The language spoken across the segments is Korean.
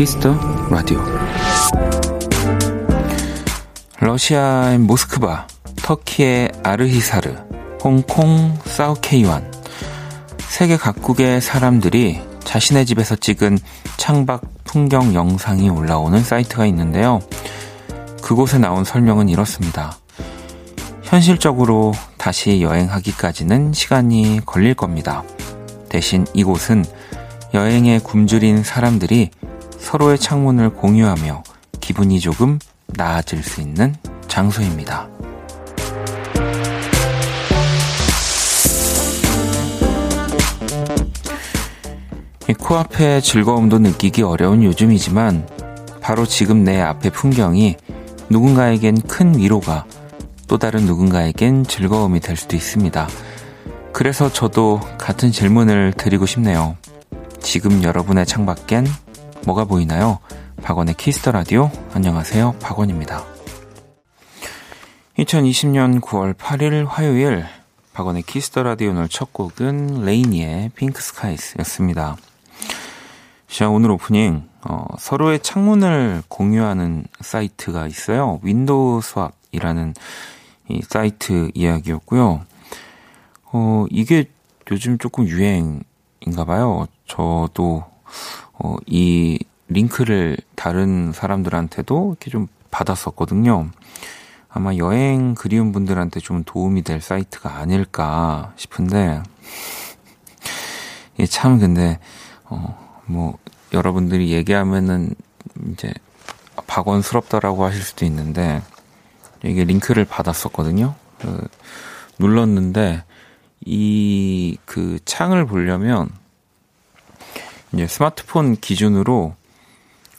키스 더 라디오 러시아의 모스크바, 터키의 아르히사르, 홍콩 사우케이완 세계 각국의 사람들이 자신의 집에서 찍은 창밖 풍경 영상이 올라오는 사이트가 있는데요. 그곳에 나온 설명은 이렇습니다. 현실적으로 다시 여행하기까지는 시간이 걸릴 겁니다. 대신 이곳은 여행에 굶주린 사람들이 서로의 창문을 공유하며 기분이 조금 나아질 수 있는 장소입니다. 코앞의 즐거움도 느끼기 어려운 요즘이지만 바로 지금 내 앞의 풍경이 누군가에겐 큰 위로가 또 다른 누군가에겐 즐거움이 될 수도 있습니다. 그래서 저도 같은 질문을 드리고 싶네요. 지금 여러분의 창밖엔 뭐가 보이나요? 박원의 키스 더 라디오. 안녕하세요. 박원입니다. 2020년 9월 8일 화요일 박원의 키스터 라디오 오늘 첫 곡은 레이니의 Pink Skies였습니다. 자, 오늘 오프닝 어, 서로의 창문을 공유하는 사이트가 있어요. Window Swap이라는 이 사이트 이야기였고요. 어, 이게 요즘 조금 유행인가 봐요. 저도 어, 이 링크를 다른 사람들한테도 이렇게 좀 받았었거든요. 아마 여행 그리운 분들한테 좀 도움이 될 사이트가 아닐까 싶은데, 참 근데, 어, 뭐, 여러분들이 얘기하면은 이제 박원스럽다라고 하실 수도 있는데, 이게 링크를 받았었거든요. 그, 눌렀는데, 이 그 창을 보려면, 이제 스마트폰 기준으로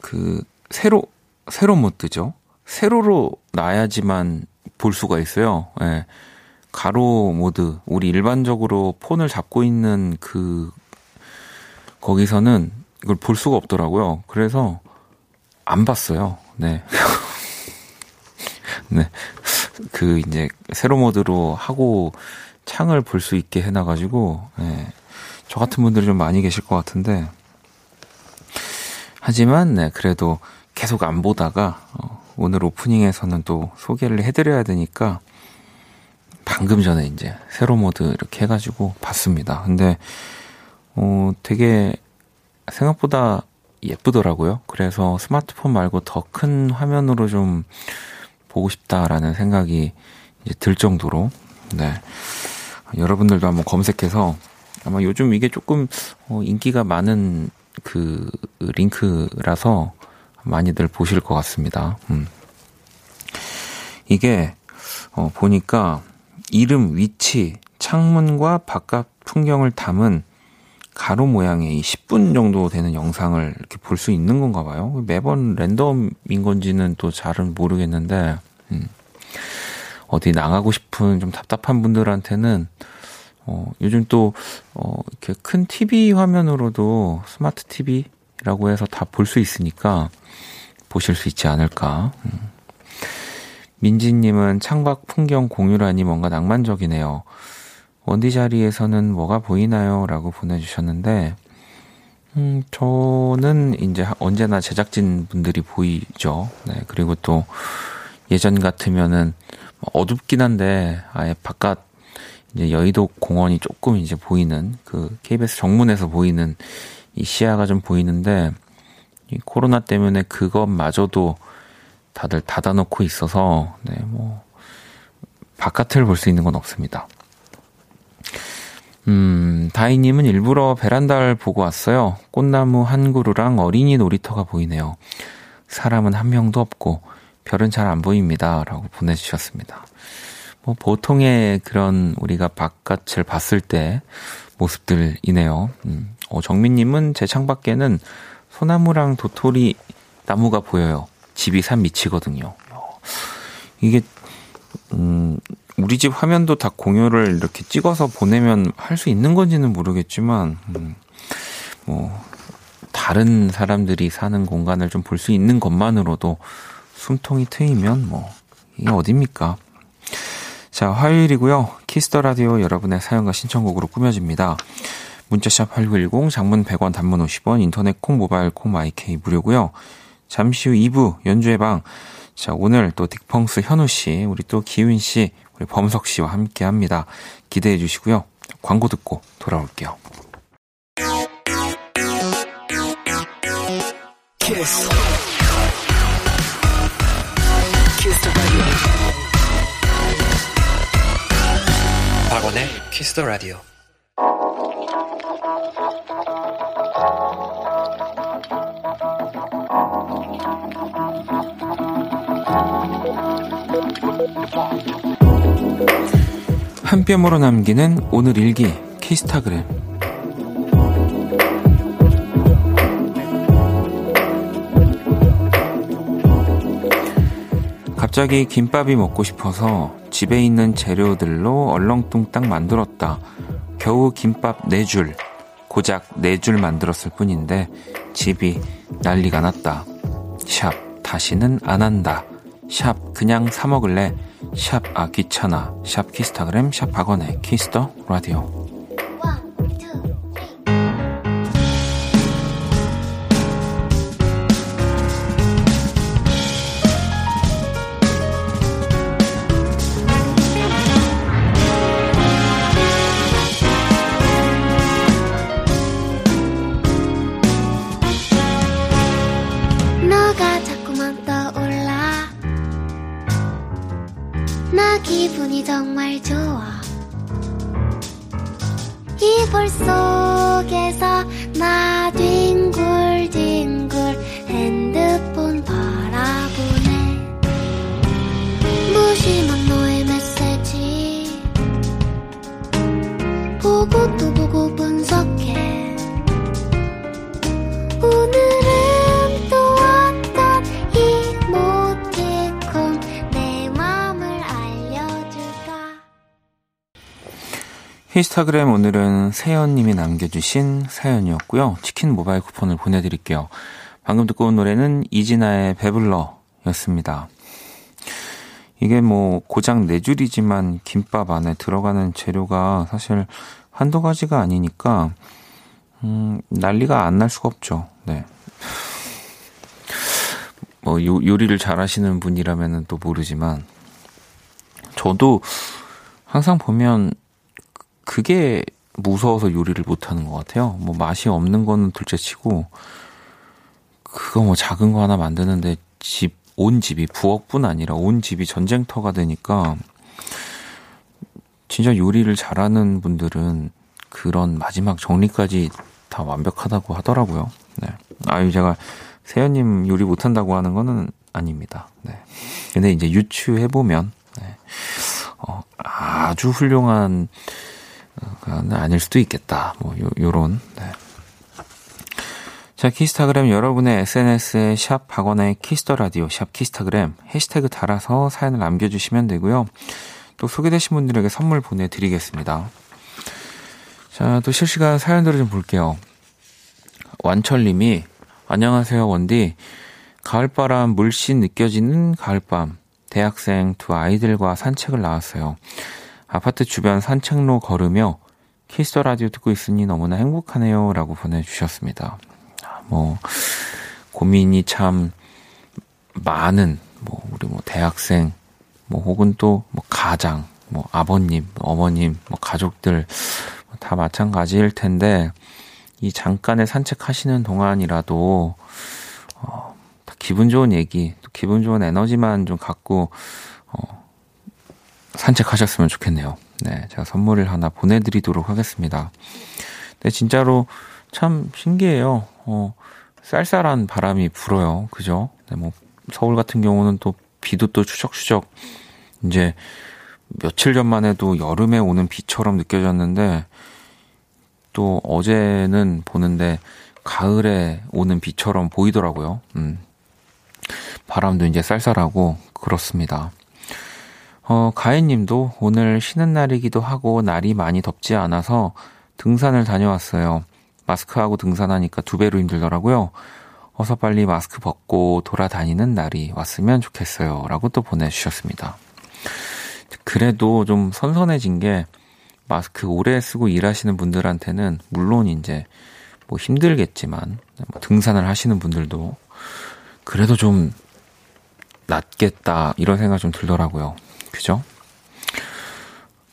그 세로 세로 못 뜨죠. 세로로 놔야지만 볼 수가 있어요. 예. 가로 모드 우리 일반적으로 폰을 잡고 있는 그 거기서는 이걸 볼 수가 없더라고요. 그래서 안 봤어요. 네. 네. 그 이제 세로 모드로 하고 창을 볼 수 있게 해놔가지고 예. 저 같은 분들이 좀 많이 계실 것 같은데 하지만 네, 그래도 계속 안 보다가 어, 오늘 오프닝에서는 또 소개를 해드려야 되니까 방금 전에 이제 세로 모드 이렇게 해가지고 봤습니다. 근데 어, 되게 생각보다 예쁘더라고요. 그래서 스마트폰 말고 더 큰 화면으로 좀 보고 싶다라는 생각이 들 정도로 네 여러분들도 한번 검색해서 아마 요즘 이게 조금 어, 인기가 많은 그 링크라서 많이들 보실 것 같습니다. 음. 이게 어, 보니까 이름, 위치, 창문과 바깥 풍경을 담은 가로 모양의 이 10분 정도 되는 영상을 이렇게 볼 수 있는 건가 봐요. 매번 랜덤인 건지는 또 잘은 모르겠는데, 음. 어디 나가고 싶은 좀 답답한 분들한테는 어, 요즘 또, 어, 이렇게 큰 TV 화면으로도 스마트 TV라고 해서 다 볼 수 있으니까 보실 수 있지 않을까. 음. 민지님은 창밖 풍경 공유라니 뭔가 낭만적이네요. 원디 자리에서는 뭐가 보이나요? 라고 보내주셨는데, 음, 저는 이제 언제나 제작진 분들이 보이죠. 네, 그리고 또 예전 같으면은 어둡긴 한데 아예 바깥 이제 여의도 공원이 조금 이제 보이는 그 KBS 정문에서 보이는 이 시야가 좀 보이는데 이 코로나 때문에 그것마저도 다들 닫아놓고 있어서 네, 뭐 바깥을 볼 수 있는 건 없습니다. 음, 다이님은 일부러 베란다를 보고 왔어요. 꽃나무 한 그루랑 어린이 놀이터가 보이네요. 사람은 한 명도 없고 별은 잘 안 보입니다. 라고 보내주셨습니다. 뭐 보통의 그런 우리가 바깥을 봤을 때 모습들이네요. 음. 어, 정민님은 제 창밖에는 소나무랑 도토리 나무가 보여요. 집이 산 밑이거든요. 어, 이게 음, 우리 집 화면도 다 공유를 이렇게 찍어서 보내면 할 수 있는 건지는 모르겠지만 음, 뭐 다른 사람들이 사는 공간을 좀 볼 수 있는 것만으로도 숨통이 트이면 뭐 이게 어딥니까? 자, 화요일이고요. 키스 더 라디오 여러분의 사연과 신청곡으로 꾸며집니다. 문자샵 8910, 장문 100원, 단문 50원, 인터넷 콩, 모바일 콩, 마이케이 무료고요. 잠시 후 2부 연주의 방. 자, 오늘 또 딕펑스 현우 씨, 우리 또 기윤 씨, 우리 범석 씨와 함께 합니다. 기대해 주시고요. 광고 듣고 돌아올게요. 키스 키스 더 라디오. 한 뼘으로 남기는 오늘 일기 키스타그램 갑자기 김밥이 먹고 싶어서 집에 있는 재료들로 얼렁뚱땅 만들었다. 겨우 김밥 4줄, 고작 4줄 만들었을 뿐인데 집이 난리가 났다. 샵, 다시는 안 한다. 샵, 그냥 사먹을래. 샵, 아, 귀찮아. 샵, 키스타그램, 샵, 박원의 키스 더 라디오. ' 인스타그램 오늘은 세연님이 남겨주신 사연이었고요. 치킨 모바일 쿠폰을 보내드릴게요. 방금 듣고 온 노래는 이진아의 배불러 였습니다. 이게 뭐 고장 네 줄이지만 김밥 안에 들어가는 재료가 사실 한두 가지가 아니니까 음, 난리가 안 날 수가 없죠. 네. 뭐 요, 요리를 잘하시는 분이라면은 또 모르지만 저도 항상 보면 그게 무서워서 요리를 못하는 것 같아요. 뭐 맛이 없는 거는 둘째 치고 그거 뭐 작은 거 하나 만드는데 집, 온 집이 부엌뿐 아니라 온 집이 전쟁터가 되니까 진짜 요리를 잘하는 분들은 그런 마지막 정리까지 다 완벽하다고 하더라고요. 네. 아유, 제가 세연님 요리 못한다고 하는 거는 아닙니다. 네. 근데 이제 유추해 보면, 네. 어, 아주 훌륭한 는 아닐 수도 있겠다. 뭐, 요, 요런, 네. 자, 키스타그램 여러분의 SNS에 샵 박원의 키스 더 라디오, 샵 키스타그램 해시태그 달아서 사연을 남겨주시면 되고요. 또 소개되신 분들에게 선물 보내드리겠습니다. 자, 또 실시간 사연들을 좀 볼게요. 완철님이 안녕하세요 원디. 가을바람 물씬 느껴지는 가을밤. 대학생 두 아이들과 산책을 나왔어요. 아파트 주변 산책로 걸으며 키스 더 라디오 듣고 있으니 너무나 행복하네요. 라고 보내주셨습니다. 뭐, 고민이 참 많은, 뭐, 우리 뭐 대학생, 뭐, 혹은 또 뭐 가장, 뭐 아버님, 어머님, 뭐 가족들 다 마찬가지일 텐데, 이 잠깐의 산책하시는 동안이라도, 어, 기분 좋은 얘기, 또 기분 좋은 에너지만 좀 갖고, 어, 산책하셨으면 좋겠네요. 네, 제가 선물을 하나 보내드리도록 하겠습니다. 네, 진짜로 참 신기해요. 어, 쌀쌀한 바람이 불어요. 그죠? 네, 뭐, 서울 같은 경우는 또 비도 또 추적추적 이제 며칠 전만 해도 여름에 오는 비처럼 느껴졌는데 또 어제는 보는데 가을에 오는 비처럼 보이더라고요. 음. 바람도 이제 쌀쌀하고 그렇습니다. 어, 가인님도 오늘 쉬는 날이기도 하고 날이 많이 덥지 않아서 등산을 다녀왔어요. 마스크하고 등산하니까 두 배로 힘들더라고요. 어서 빨리 마스크 벗고 돌아다니는 날이 왔으면 좋겠어요. 라고 또 보내주셨습니다. 그래도 좀 선선해진 게 마스크 오래 쓰고 일하시는 분들한테는 물론 이제 뭐 힘들겠지만 뭐 등산을 하시는 분들도 그래도 좀 낫겠다 이런 생각 좀 들더라고요. 그죠?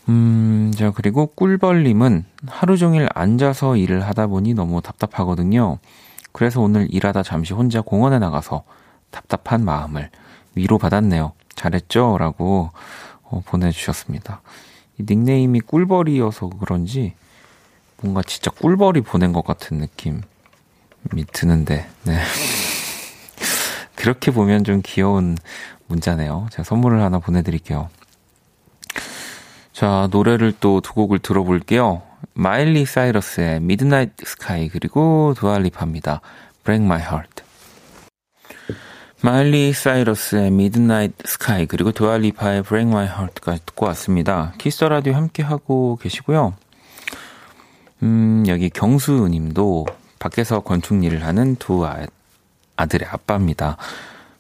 음, 자, 그리고 꿀벌님은 하루 종일 앉아서 일을 하다 보니 너무 답답하거든요. 그래서 오늘 일하다 잠시 혼자 공원에 나가서 답답한 마음을 위로받았네요. 잘했죠? 라고 어, 보내주셨습니다. 이 닉네임이 꿀벌이어서 그런지 뭔가 진짜 꿀벌이 보낸 것 같은 느낌이 드는데, 네. 그렇게 보면 좀 귀여운 문자네요. 제가 선물을 하나 보내드릴게요. 자, 노래를 또 두 곡을 들어볼게요. 마일리 사이러스의 Midnight Sky 그리고 두알리파입니다. Break My Heart. 마일리 사이러스의 Midnight Sky 그리고 두아 리파의 Break My Heart까지 듣고 왔습니다. Kiss the Radio 함께 하고 계시고요. 음, 여기 경수 님도 밖에서 건축 일을 하는 두 아, 아들의 아빠입니다.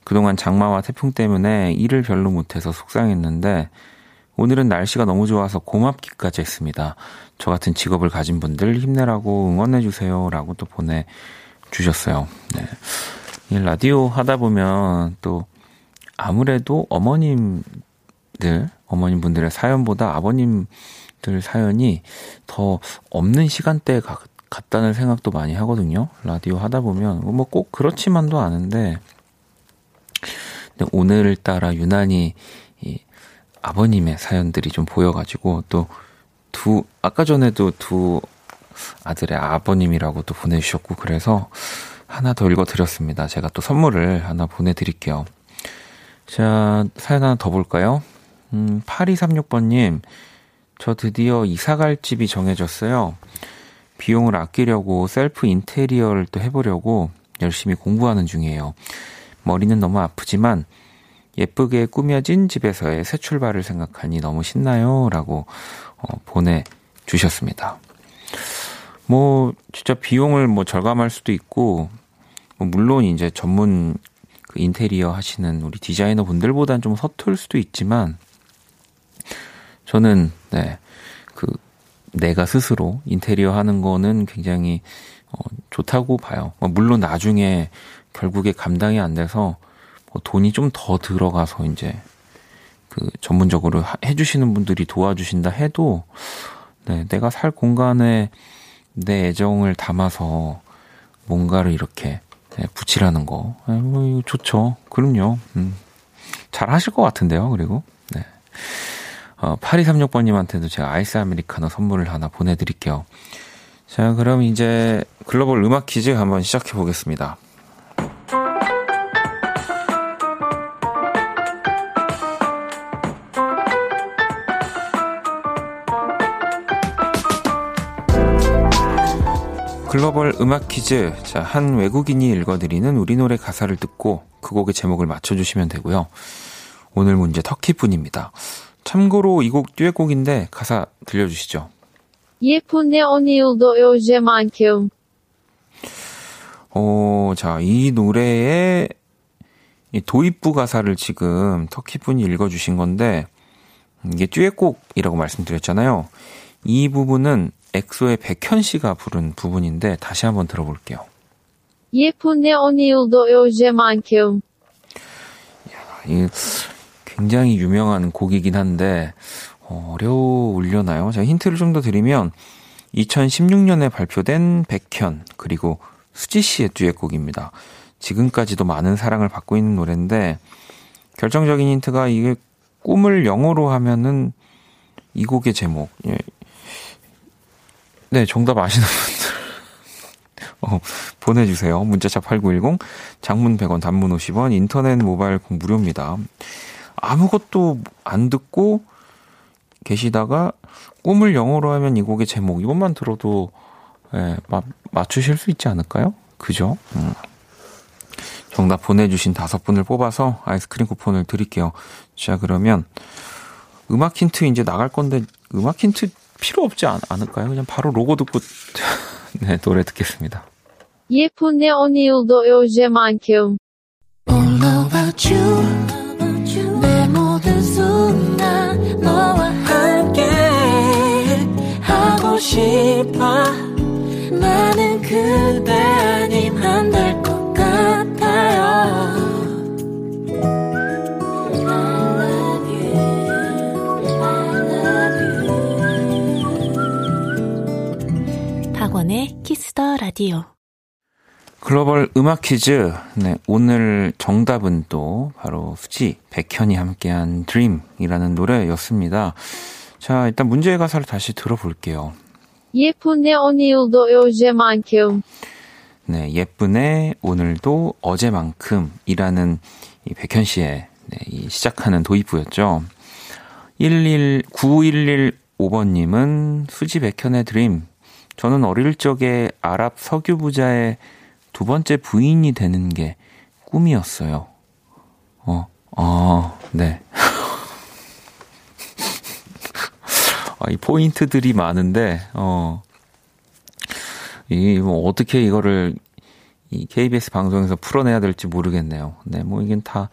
그동안 장마와 태풍 때문에 일을 별로 못해서 속상했는데 오늘은 날씨가 너무 좋아서 고맙기까지 했습니다. 저 같은 직업을 가진 분들 힘내라고 응원해주세요. 라고 또 보내주셨어요. 네. 이 라디오 하다 보면 또 아무래도 어머님들, 어머님 분들의 사연보다 아버님들 사연이 더 없는 시간대에 가, 같다는 생각도 많이 하거든요. 라디오 하다 보면 뭐 꼭 그렇지만도 않은데 오늘따라 유난히 이 아버님의 사연들이 좀 보여가지고 또 두 아까 전에도 두 아들의 아버님이라고 또 보내주셨고 그래서 하나 더 읽어드렸습니다. 제가 또 선물을 하나 보내드릴게요. 자 사연 하나 더 볼까요? 음 8236번님 저 드디어 이사갈 집이 정해졌어요. 비용을 아끼려고 셀프 인테리어를 또 해보려고 열심히 공부하는 중이에요. 머리는 너무 아프지만 예쁘게 꾸며진 집에서의 새 출발을 생각하니 너무 신나요. 라고 어, 보내주셨습니다. 뭐, 진짜 비용을 뭐 절감할 수도 있고, 뭐 물론 이제 전문 그 인테리어 하시는 우리 디자이너 분들보다는 좀 서툴 수도 있지만, 저는, 네, 그, 내가 스스로 인테리어 하는 거는 굉장히 어, 좋다고 봐요. 뭐 물론 나중에 결국에 감당이 안 돼서 뭐 돈이 좀 더 들어가서 이제 그 전문적으로 해주시는 분들이 도와주신다 해도 네, 내가 살 공간에 내 애정을 담아서 뭔가를 이렇게 네, 붙이라는 거, 네, 뭐 좋죠. 그럼요. 음, 잘 하실 것 같은데요. 그리고 네. 어, 8236번님한테도 제가 아이스 아메리카노 선물을 하나 보내드릴게요. 자, 그럼 이제 글로벌 음악 퀴즈 한번 시작해 보겠습니다. 글로벌 음악 퀴즈. 자, 한 외국인이 읽어드리는 우리 노래 가사를 듣고 그 곡의 제목을 맞춰주시면 되고요. 오늘 문제 터키뿐입니다. 참고로 이 곡 듀엣곡인데 가사 들려주시죠. 예쁘네 오늘도 어제만큼. 어, 자, 이 노래의 이 도입부 가사를 지금 터키 분이 읽어주신 건데 이게 듀엣곡이라고 말씀드렸잖아요. 이 부분은 엑소의 백현 씨가 부른 부분인데 다시 한번 들어볼게요. 예쁘네 오늘도 어제만큼. 이 굉장히 유명한 곡이긴 한데 어려울려나요? 제가 힌트를 좀 더 드리면 2016년에 발표된 백현 그리고 수지 씨의 듀엣곡입니다. 지금까지도 많은 사랑을 받고 있는 노래인데 결정적인 힌트가 이게 꿈을 영어로 하면은 이 곡의 제목 예, 네, 정답 아시는 분들. 어, 보내주세요. 문자샵 8910, 장문 100원, 단문 50원, 인터넷 모바일 공 무료입니다. 아무것도 안 듣고 계시다가 꿈을 영어로 하면 이 곡의 제목, 이것만 들어도, 예, 마, 맞추실 수 있지 않을까요? 그죠? 음. 정답 보내주신 다섯 분을 뽑아서 아이스크림 쿠폰을 드릴게요. 자, 그러면 음악 힌트 이제 나갈 건데, 음악 힌트 필요 없지 않, 을까요? 그냥 바로 로고 듣고 네, 노래 듣겠습니다. 예쁜데 오늘도 요즘만큼. All about you 싶어. 나는 그대 아님 안될 박원의 키스더 라디오 글로벌 음악 퀴즈. 네, 오늘 정답은 또 바로 수지, 백현이 함께한 Dream이라는 노래였습니다. 자, 일단 문제의 가사를 다시 들어볼게요. 예쁘네 오늘도 어제만큼. 네, 예쁘네 오늘도 어제만큼이라는 이 백현 씨의 네, 이 시작하는 도입부였죠. 11 9115번님은 수지 백현의 Dream. 저는 어릴 적에 아랍 석유 부자의 두 번째 부인이 되는 게 꿈이었어요. 어, 어, 네. 아, 이 포인트들이 많은데, 어, 이, 뭐, 어떻게 이거를 이 KBS 방송에서 풀어내야 될지 모르겠네요. 네, 뭐, 이게 다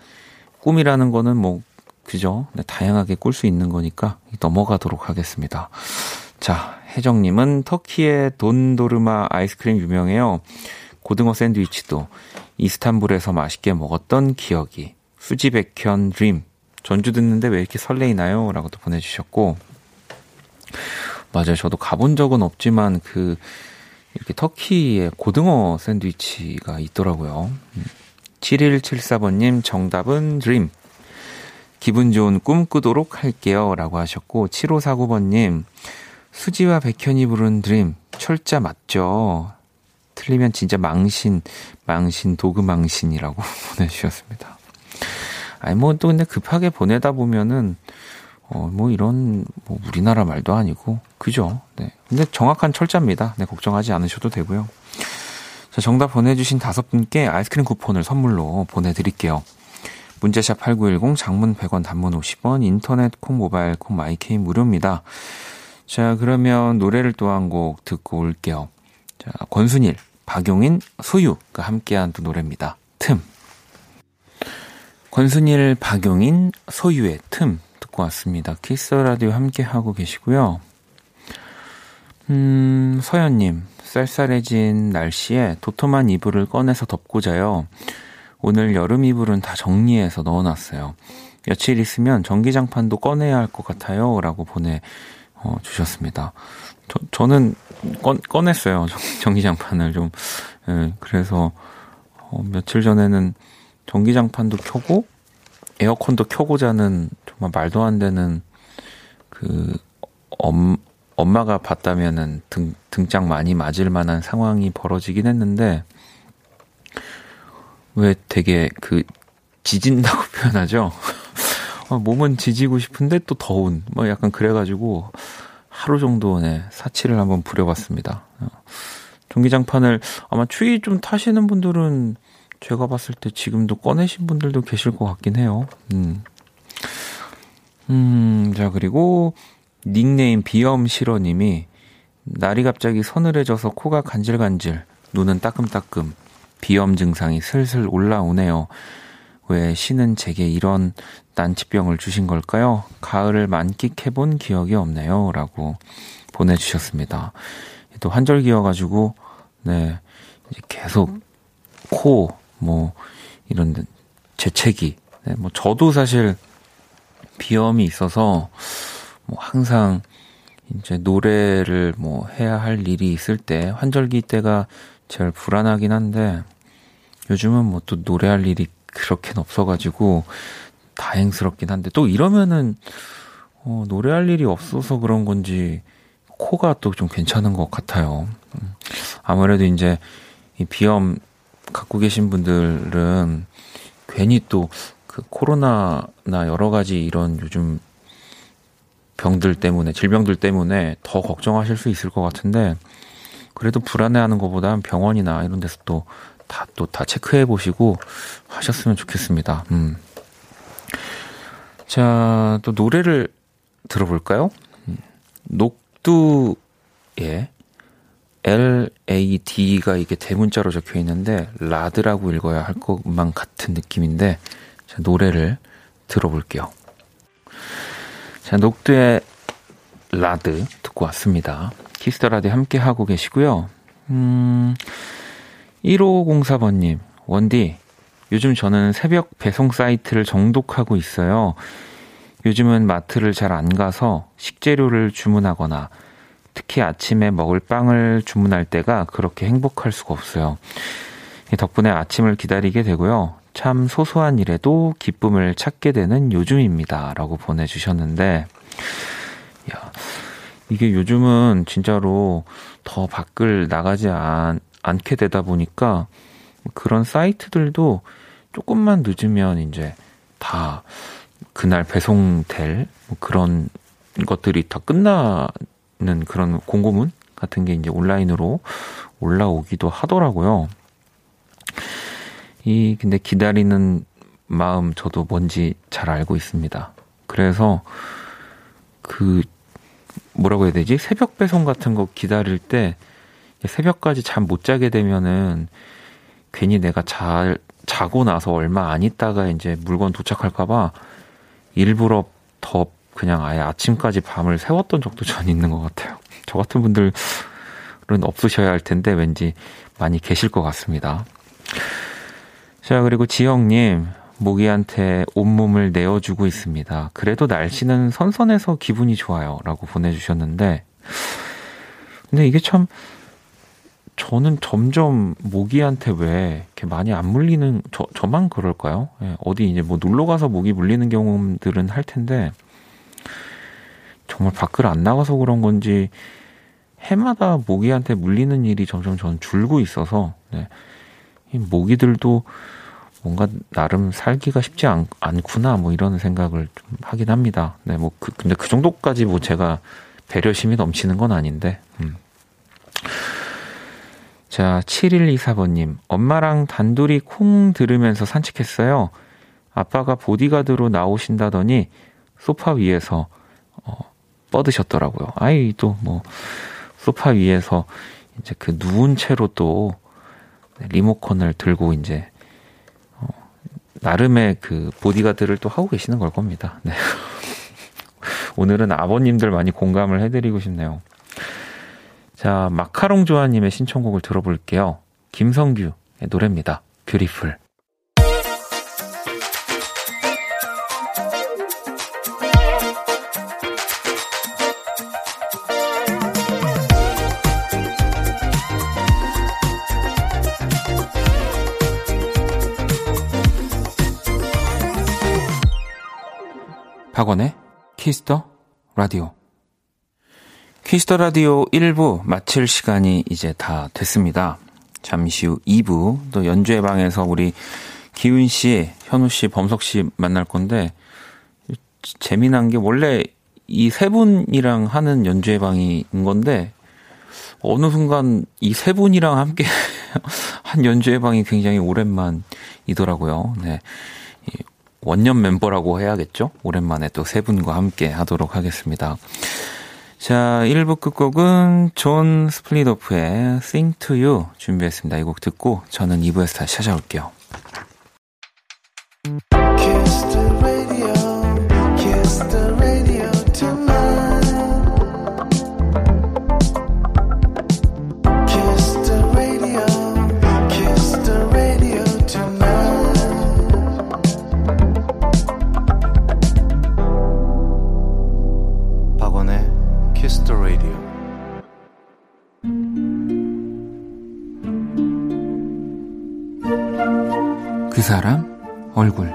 꿈이라는 거는 뭐, 그죠? 네, 다양하게 꿀 수 있는 거니까 넘어가도록 하겠습니다. 자, 혜정님은 터키의 돈도르마 아이스크림 유명해요. 고등어 샌드위치도 이스탄불에서 맛있게 먹었던 기억이 수지백현 드림 전주 듣는데 왜 이렇게 설레이나요? 라고도 보내주셨고 맞아요. 저도 가본 적은 없지만 그 이렇게 터키의 고등어 샌드위치가 있더라고요. 7174번님 정답은 드림 기분 좋은 꿈 꾸도록 할게요. 라고 하셨고 7549번님 수지와 백현이 부른 드림 철자 맞죠? 틀리면 진짜 망신, 망신, 도그 망신이라고 보내주셨습니다. 아니, 뭐, 또 근데 급하게 보내다 보면은, 어, 뭐 이런, 뭐 우리나라 말도 아니고, 그죠? 네. 근데 정확한 철자입니다. 네, 걱정하지 않으셔도 되고요. 자, 정답 보내주신 다섯 분께 아이스크림 쿠폰을 선물로 보내드릴게요. 문자 샵 8910, 장문 100원, 단문 50원, 인터넷 콩, 모바일 콩, My K 무료입니다. 자, 그러면 노래를 또 한 곡 듣고 올게요. 자, 권순일, 박용인, 소유가 함께한 또 노래입니다. 틈. 권순일, 박용인, 소유의 틈 듣고 왔습니다. Kiss the Radio 함께하고 계시고요. 음, 서현님, 쌀쌀해진 날씨에 도톰한 이불을 꺼내서 덮고 자요. 오늘 여름 이불은 다 정리해서 넣어놨어요. 며칠 있으면 전기장판도 꺼내야 할 것 같아요. 라고 보내 어, 주셨습니다. 저, 저는 꺼, 꺼냈어요. 전기장판을 좀. 예, 그래서, 어, 며칠 전에는 전기장판도 켜고, 에어컨도 켜고 자는 정말 말도 안 되는 그, 엄, 엄마가 봤다면은 등, 등짝 많이 맞을 만한 상황이 벌어지긴 했는데, 왜 되게 그, 지진다고 표현하죠? 어, 몸은 지지고 싶은데 또 더운, 뭐 약간 그래가지고, 하루 정도 네, 사치를 한번 부려봤습니다. 어, 전기장판을 아마 추위 좀 타시는 분들은 제가 봤을 때 지금도 꺼내신 분들도 계실 것 같긴 해요. 음. 음, 자, 그리고 닉네임 비염실어님이 날이 갑자기 서늘해져서 코가 간질간질, 눈은 따끔따끔, 비염 증상이 슬슬 올라오네요. 왜 신은 제게 이런 난치병을 주신 걸까요? 가을을 만끽해본 기억이 없네요. 라고 보내주셨습니다. 또 환절기여가지고, 네, 계속 코, 뭐, 이런 재채기. 네, 뭐, 저도 사실 비염이 있어서, 뭐, 항상 이제 노래를 뭐 해야 할 일이 있을 때, 환절기 때가 제일 불안하긴 한데, 요즘은 뭐 또 노래할 일이 그렇게는 없어가지고, 다행스럽긴 한데 또 이러면은 어, 노래할 일이 없어서 그런 건지 코가 또 좀 괜찮은 것 같아요. 음, 아무래도 이제 이 비염 갖고 계신 분들은 괜히 또 그 코로나나 여러 가지 이런 요즘 병들 때문에 질병들 때문에 더 걱정하실 수 있을 것 같은데 그래도 불안해하는 것보다 병원이나 이런 데서 또다 또 다 체크해 보시고 하셨으면 좋겠습니다. 음. 자, 또 노래를 들어볼까요? 녹두의 LAD가 이게 대문자로 적혀 있는데, 라드라고 읽어야 할 것만 같은 느낌인데, 자, 노래를 들어볼게요. 자, 녹두의 라드 듣고 왔습니다. Kiss the Radio 함께 하고 계시고요. 음, 1504번님, 원디, 요즘 저는 새벽 배송 사이트를 정독하고 있어요. 요즘은 마트를 잘 안 가서 식재료를 주문하거나 특히 아침에 먹을 빵을 주문할 때가 그렇게 행복할 수가 없어요. 덕분에 아침을 기다리게 되고요. 참 소소한 일에도 기쁨을 찾게 되는 요즘입니다. 라고 보내주셨는데, 야, 이게 요즘은 진짜로 더 밖을 나가지 않, 않게 되다 보니까 그런 사이트들도 조금만 늦으면 이제 다 그날 배송될 뭐 그런 것들이 다 끝나는 그런 공고문 같은 게 이제 온라인으로 올라오기도 하더라고요. 이 근데 기다리는 마음 저도 뭔지 잘 알고 있습니다. 그래서 그 뭐라고 해야 되지? 새벽 배송 같은 거 기다릴 때 새벽까지 잠 못 자게 되면은 괜히 내가 잘 자고 나서 얼마 안 있다가 이제 물건 도착할까봐 일부러 더 그냥 아예 아침까지 밤을 새웠던 적도 전 있는 것 같아요. 저 같은 분들은 없으셔야 할 텐데 왠지 많이 계실 것 같습니다. 자, 그리고 지영님, 모기한테 온몸을 내어주고 있습니다. 그래도 날씨는 선선해서 기분이 좋아요. 라고 보내주셨는데, 근데 이게 참, 저는 점점 모기한테 왜 이렇게 많이 안 물리는, 저, 저만 그럴까요? 예, 어디 이제 뭐 놀러 가서 모기 물리는 경험들은 할 텐데, 정말 밖을 안 나가서 그런 건지, 해마다 모기한테 물리는 일이 점점 전 줄고 있어서, 네. 이 모기들도 뭔가 나름 살기가 쉽지 않, 않구나 뭐 이런 생각을 좀 하긴 합니다. 네, 뭐 그, 근데 그 정도까지 뭐 제가 배려심이 넘치는 건 아닌데. 음. 자, 7124번님. 엄마랑 단둘이 콩 들으면서 산책했어요. 아빠가 보디가드로 나오신다더니 소파 위에서 어, 뻗으셨더라고요. 아이 또 뭐 소파 위에서 이제 그 누운 채로 또 리모컨을 들고 이제 나름의 그 보디가드를 또 하고 계시는 걸 겁니다. 네. 오늘은 아버님들 많이 공감을 해드리고 싶네요. 자, 마카롱 조아님의 신청곡을 들어볼게요. 김성규의 노래입니다. 뷰티풀. 박원의 키스터 라디오. Kiss the Radio 1부 마칠 시간이 이제 다 됐습니다. 잠시 후 2부 또 연주회 방에서 우리 기훈 씨, 현우 씨, 범석 씨 만날 건데 재미난 게 원래 이 세 분이랑 하는 연주회 방인 건데 어느 순간 이 세 분이랑 함께 한 연주회 방이 굉장히 오랜만이더라고요. 네. 원년 멤버라고 해야겠죠? 오랜만에 또 세 분과 함께 하도록 하겠습니다. 자, 1부 끝곡은 존 스플리도프의 Sing to You 준비했습니다. 이 곡 듣고 저는 2부에서 다시 찾아올게요. 사람 얼굴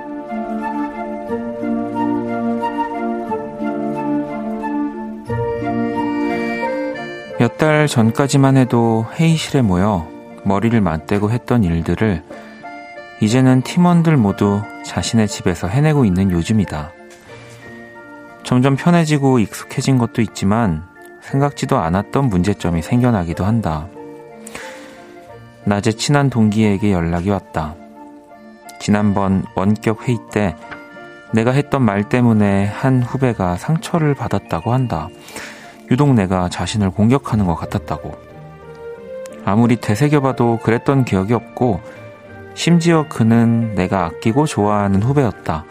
몇 달 전까지만 해도 회의실에 모여 머리를 맞대고 했던 일들을 이제는 팀원들 모두 자신의 집에서 해내고 있는 요즘이다. 점점 편해지고 익숙해진 것도 있지만 생각지도 않았던 문제점이 생겨나기도 한다. 낮에 친한 동기에게 연락이 왔다. 지난번 원격 회의 때 내가 했던 말 때문에 한 후배가 상처를 받았다고 한다. 유독 내가 자신을 공격하는 것 같았다고. 아무리 되새겨봐도 그랬던 기억이 없고, 심지어 그는 내가 아끼고 좋아하는 후배였다.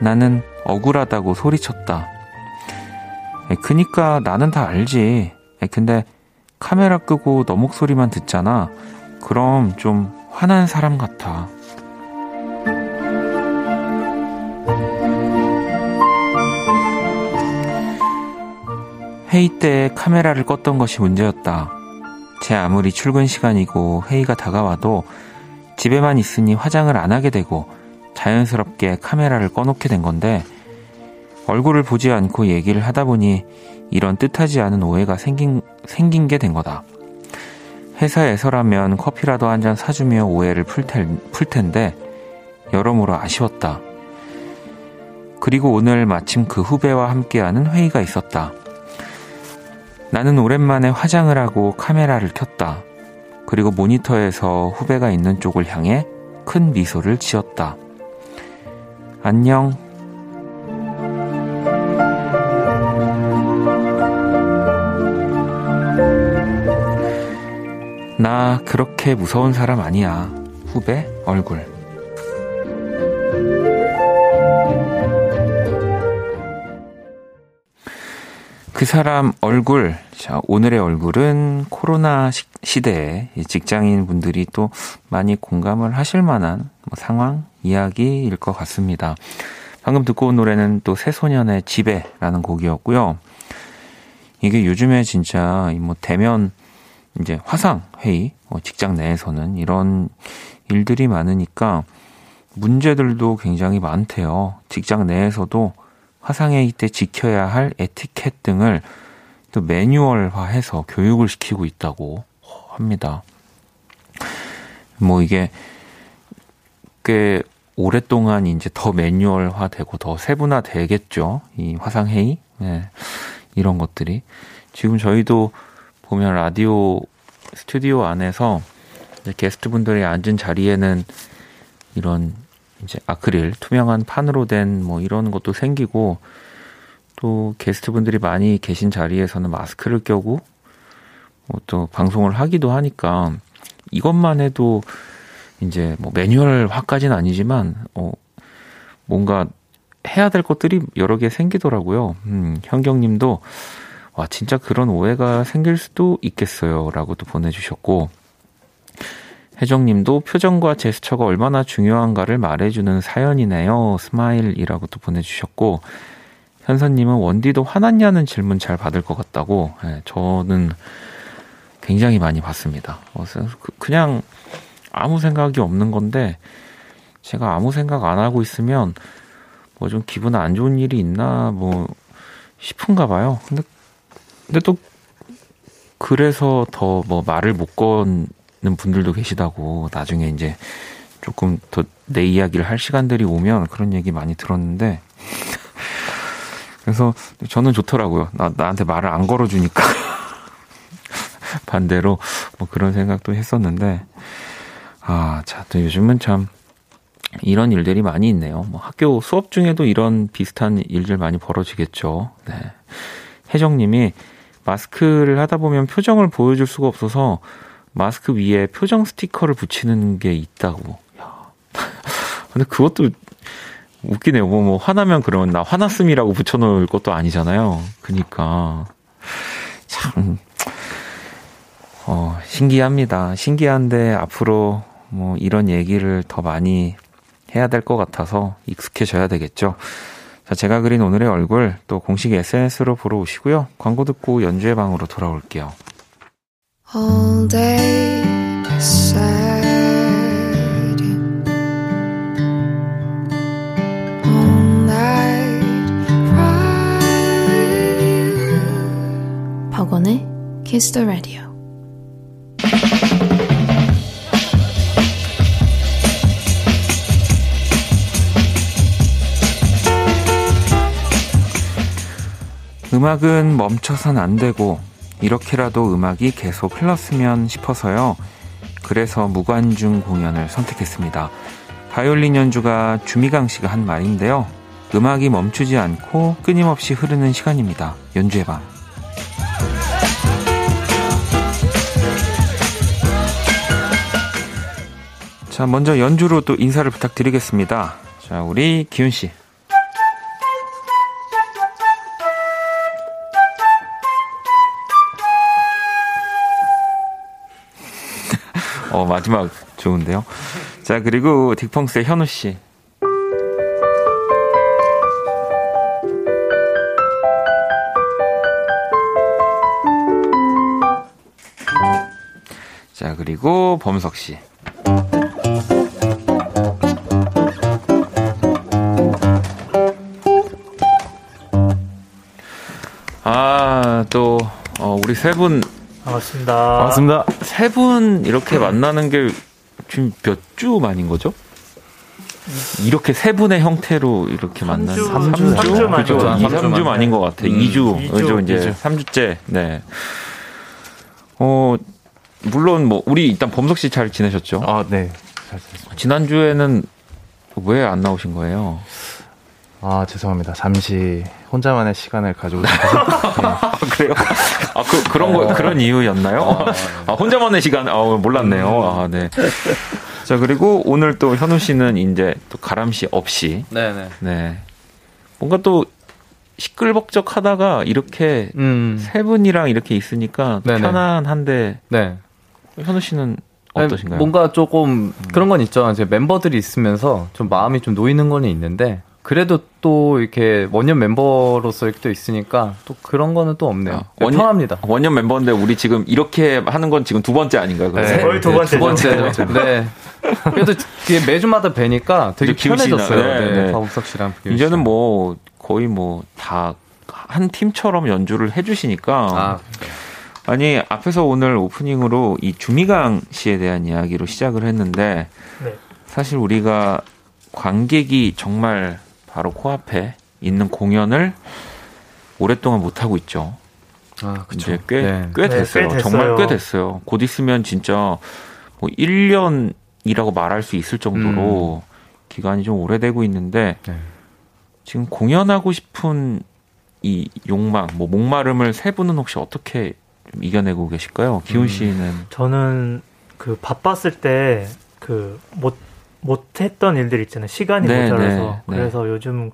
나는 억울하다고 소리쳤다. 그니까 나는 다 알지. 근데 카메라 끄고 너 목소리만 듣잖아. 그럼 좀 화난 사람 같아. 회의 때 카메라를 껐던 것이 문제였다. 제 아무리 출근 시간이고 회의가 다가와도 집에만 있으니 화장을 안 하게 되고 자연스럽게 카메라를 꺼놓게 된 건데 얼굴을 보지 않고 얘기를 하다 보니 이런 뜻하지 않은 오해가 생긴, 생긴 게 된 거다. 회사에서라면 커피라도 한 잔 사주며 오해를 풀, 텐, 풀 텐데 여러모로 아쉬웠다. 그리고 오늘 마침 그 후배와 함께하는 회의가 있었다. 나는 오랜만에 화장을 하고 카메라를 켰다. 그리고 모니터에서 후배가 있는 쪽을 향해 큰 미소를 지었다. 안녕. 나 그렇게 무서운 사람 아니야. 후배 얼굴. 그 사람 얼굴. 자, 오늘의 얼굴은 코로나 시, 대에 직장인 분들이 또 많이 공감을 하실 만한 뭐 상황, 이야기일 것 같습니다. 방금 듣고 온 노래는 또 새소년의 집에라는 곡이었고요. 이게 요즘에 진짜 뭐 대면 이제 화상 회의, 뭐 직장 내에서는 이런 일들이 많으니까 문제들도 굉장히 많대요. 직장 내에서도 화상회의 때 지켜야 할 에티켓 등을 또 매뉴얼화해서 교육을 시키고 있다고 합니다. 뭐 이게 꽤 오랫동안 이제 더 매뉴얼화되고 더 세분화되겠죠. 이 화상회의 네. 이런 것들이 지금 저희도 보면 라디오 스튜디오 안에서 게스트 분들이 앉은 자리에는 이런 이제 아크릴 투명한 판으로 된 뭐 이런 것도 생기고 또 게스트분들이 많이 계신 자리에서는 마스크를 껴고 뭐 또 방송을 하기도 하니까 이것만 해도 이제 뭐 매뉴얼화까지는 아니지만 어 뭔가 해야 될 것들이 여러 개 생기더라고요. 음, 현경님도 와 진짜 그런 오해가 생길 수도 있겠어요라고 도 보내주셨고 혜정님도 표정과 제스처가 얼마나 중요한가를 말해주는 사연이네요. 스마일이라고 또 보내주셨고, 현선님은 원디도 화났냐는 질문 잘 받을 것 같다고. 네, 저는 굉장히 많이 받습니다. 어, 그, 그냥 아무 생각이 없는 건데, 제가 아무 생각 안 하고 있으면, 뭐 좀 기분 안 좋은 일이 있나, 뭐, 싶은가 봐요. 근데, 근데 또, 그래서 더 뭐 말을 못 건, 분들도 계시다고 나중에 이제 조금 더 내 이야기를 할 시간들이 오면 그런 얘기 많이 들었는데 그래서 저는 좋더라고요. 나, 나한테 말을 안 걸어주니까. 반대로 뭐 그런 생각도 했었는데, 아, 자, 또 요즘은 참 이런 일들이 많이 있네요. 뭐 학교 수업 중에도 이런 비슷한 일들 많이 벌어지겠죠. 네. 혜정님이 마스크를 하다 보면 표정을 보여줄 수가 없어서 마스크 위에 표정 스티커를 붙이는 게 있다고. 야. 근데 그것도 웃기네요. 뭐, 뭐, 화나면 그러면 나 화났음이라고 붙여놓을 것도 아니잖아요. 그니까. 참, 어, 신기합니다. 신기한데 앞으로 뭐 이런 얘기를 더 많이 해야 될 것 같아서 익숙해져야 되겠죠. 자, 제가 그린 오늘의 얼굴 또 공식 SNS로 보러 오시고요. 광고 듣고 연주의 방으로 돌아올게요. All day beside all night cry with you 박원의 Kiss the Radio 음악은 멈춰선 안 되고 이렇게라도 음악이 계속 흘렀으면 싶어서요. 그래서 무관중 공연을 선택했습니다. 바이올린 연주가 주미강 씨가 한 말인데요. 음악이 멈추지 않고 끊임없이 흐르는 시간입니다. 연주의 밤. 자, 먼저 연주로 또 인사를 부탁드리겠습니다. 자, 우리 기훈 씨. 어, 마지막 좋은데요. 자, 그리고 딕펑스의 현우 씨. 자, 그리고 범석 씨. 아, 또, 어, 우리 세 분. 반갑습니다. 반갑습니다. 세 분 이렇게 만나는 게 지금 몇 주 만인 거죠? 이렇게 세 분의 형태로 이렇게 만나는 3주, 3주? 3주 만이죠. 그죠? 2, 3주 3주 만인 것 같아. 음, 2주. 2주, 그죠? 이제 3주째. 네. 어, 물론 뭐, 우리 일단 범석 씨 잘 지내셨죠? 아, 네. 잘 지냈습니다. 지난 주에는 왜 안 나오신 거예요? 아, 죄송합니다. 잠시 혼자만의 시간을 가지고 싶어서. 아, 그래요? 아, 그, 그런 거, 그런 이유였나요? 아, 혼자만의 시간, 아, 몰랐네요. 아, 네. 자, 그리고 오늘 또 현우 씨는 이제 또 가람 씨 없이, 네네. 네. 뭔가 또 시끌벅적 하다가 이렇게 음. 세 분이랑 이렇게 있으니까 네네. 편안한데, 네. 현우 씨는 어떠신가요? 음. 뭔가 조금 그런 건 있죠. 이제 멤버들이 있으면서 좀 마음이 좀 놓이는 건 있는데 그래도 또 이렇게 원년 멤버로서 이렇게 또 있으니까 또 그런 거는 또 없네요. 아, 네, 원년- 편합니다. 원년 멤버인데 우리 지금 이렇게 하는 건 지금 두 번째 아닌가요? 네. 거의 두 번째죠. 두 번째죠. 네. 그래도 매주마다 뵈니까 되게 편해졌어요. 네, 네, 네. 박욱석 씨랑 이제는. 뭐 거의 뭐 다 한 팀처럼 연주를 해주시니까 아, 아니 앞에서 오늘 오프닝으로 이 주미강 씨에 대한 이야기로 시작을 했는데 네. 사실 우리가 관객이 정말 바로 코앞에 있는 공연을 오랫동안 못 하고 있죠. 아 그쵸. 이제 꽤, 네. 꽤 네, 됐어요. 꽤 됐어요. 정말 꽤 됐어요. 곧 있으면 진짜 뭐 1년이라고 말할 수 있을 정도로 기간이 좀 오래되고 있는데 네. 지금 공연하고 싶은 이 욕망, 뭐 목마름을 세 분은 혹시 어떻게 좀 이겨내고 계실까요? 기훈 음. 씨는 저는 그 바빴을 때 그 못 못했던 일들 있잖아요. 시간이 네, 모자라서 네, 네. 그래서 요즘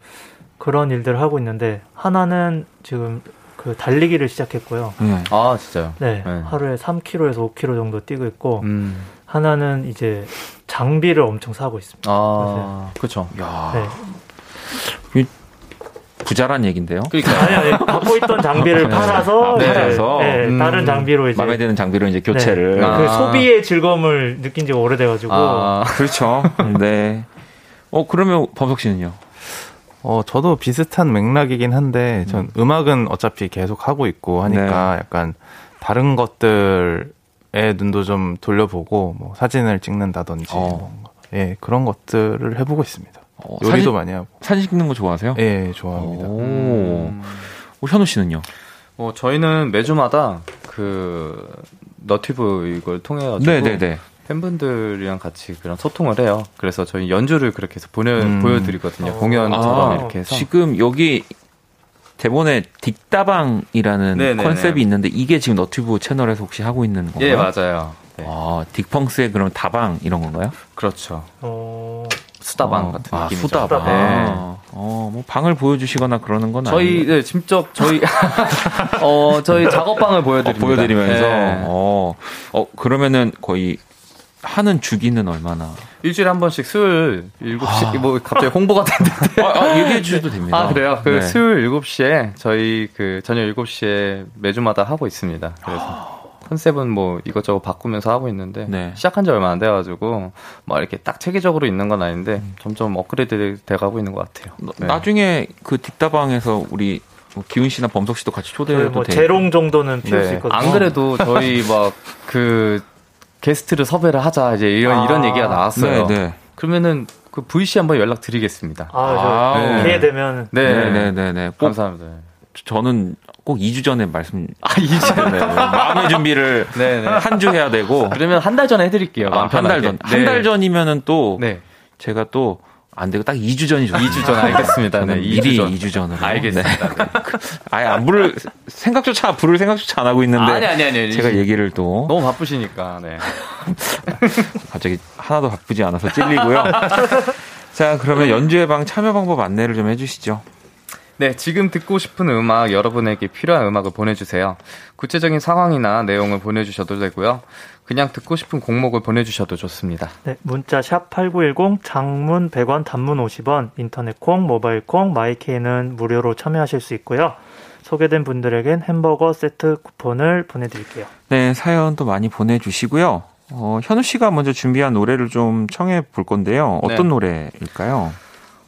그런 일들을 하고 있는데 하나는 지금 그 달리기를 시작했고요. 네. 아 진짜요. 네, 네. 하루에 3km에서 5km 정도 뛰고 있고 음. 하나는 이제 장비를 엄청 사고 있습니다. 아 그렇죠. 야 네. 부자란 얘긴데요. 그러니까 아니, 아니, 갖고 있던 장비를 팔아서, 아, 이제, 팔아서? 네, 음. 다른 장비로 이제 마음에 드는 장비로 이제 교체를. 네, 아. 그 소비의 즐거움을 느낀 지가 오래돼가지고 아, 그렇죠. 네. 어 그러면 범석 씨는요? 어, 저도 비슷한 맥락이긴 한데, 전 음. 악은 어차피 계속 하고 있고 하니까 약간 다른 것들에 눈도 좀 돌려보고, 뭐 사진을 찍는다든지, 어. 뭐, 예, 그런 것들을 해보고 있습니다. 어, 요리도 사진, 많이 하고. 사진 찍는 거 좋아하세요? 예, 좋아합니다. 오. 음. 어, 현우 씨는요? 어, 저희는 매주마다 그 너튜브 이걸 통해 가지고 네네네. 팬분들이랑 같이 그런 소통을 해요. 그래서 저희 연주를 그렇게 해서 보내 음. 보여드리거든요. 어. 공연처럼 아, 이렇게 해서. 지금 여기 대본에 딕다방이라는 네네네. 컨셉이 있는데 이게 지금 너튜브 채널에서 혹시 하고 있는 건가요? 예 맞아요. 네. 아, 딕펑스의 그럼 다방 이런 건가요? 그렇죠. 어, 수다방 어, 같은 아, 느낌이죠. 수다방. 네. 어, 뭐 방을 보여주시거나 그러는 건 저희 아니에요. 네, 직접 저희 어 저희 작업방을 어, 보여드립니다. 보여드리면서 네. 어, 어 그러면은 거의 하는 주기는 얼마나? 일주일에 한 번씩 수요일 7시 아. 뭐 갑자기 홍보가 됐는데 아, 아, 얘기해 주셔도 됩니다. 아 그래요? 그 네. 수요일 7시에 저희 그 저녁 7시에 매주마다 하고 있습니다. 그래서 컨셉은 뭐 이것저것 바꾸면서 하고 있는데 네. 시작한 지 얼마 안 돼가지고 뭐 이렇게 딱 체계적으로 있는 건 아닌데 점점 업그레이드 돼가고 있는 것 같아요. 네. 나중에 그 딕다방에서 우리 뭐 기훈 씨나 범석 씨도 같이 초대해도 뭐 돼요. 재롱 정도는 피울 수 네. 있거든요. 안 그래도 저희 막 그 게스트를 섭외를 하자 이제 이런 아. 이런 얘기가 나왔어요. 네, 네. 그러면은 그 VC 한번 연락 드리겠습니다. 아, 저 아, 기회 되면 네, 네, 네, 네. 꼭 감사합니다. 저는 꼭 2주 전에 말씀 아 이제 네, 네. 마음의 준비를 네네. 한주 해야 되고 그러면 한 달 전에 해드릴게요. 아, 한달 전. 한달 전이면은 또 네. 제가 또 안 되고 딱 2주 전이 좋습니다. 2주 전 알겠습니다. 네, 미리 2주 전. 2주 전 으로. 알겠습니다. 네. 아예 안 부를 생각조차 부를 생각조차 안 하고 있는데 아니 아니 아니. 아니. 제가 얘기를 또 너무 바쁘시니까. 네. 갑자기 하나도 바쁘지 않아서 찔리고요. 자, 그러면 연주회 방 참여 방법 안내를 좀 해주시죠. 네, 지금 듣고 싶은 음악, 여러분에게 필요한 음악을 보내주세요. 구체적인 상황이나 내용을 보내주셔도 되고요. 그냥 듣고 싶은 곡목을 보내주셔도 좋습니다. 네, 문자 샵 8910, 장문 100원, 단문 50원, 인터넷 콩, 모바일 콩, 마이케이는 무료로 참여하실 수 있고요. 소개된 분들에겐 햄버거 세트 쿠폰을 보내드릴게요. 네, 사연 또 많이 보내주시고요. 어, 현우 씨가 먼저 준비한 노래를 좀 청해 볼 건데요. 어떤 네. 노래일까요?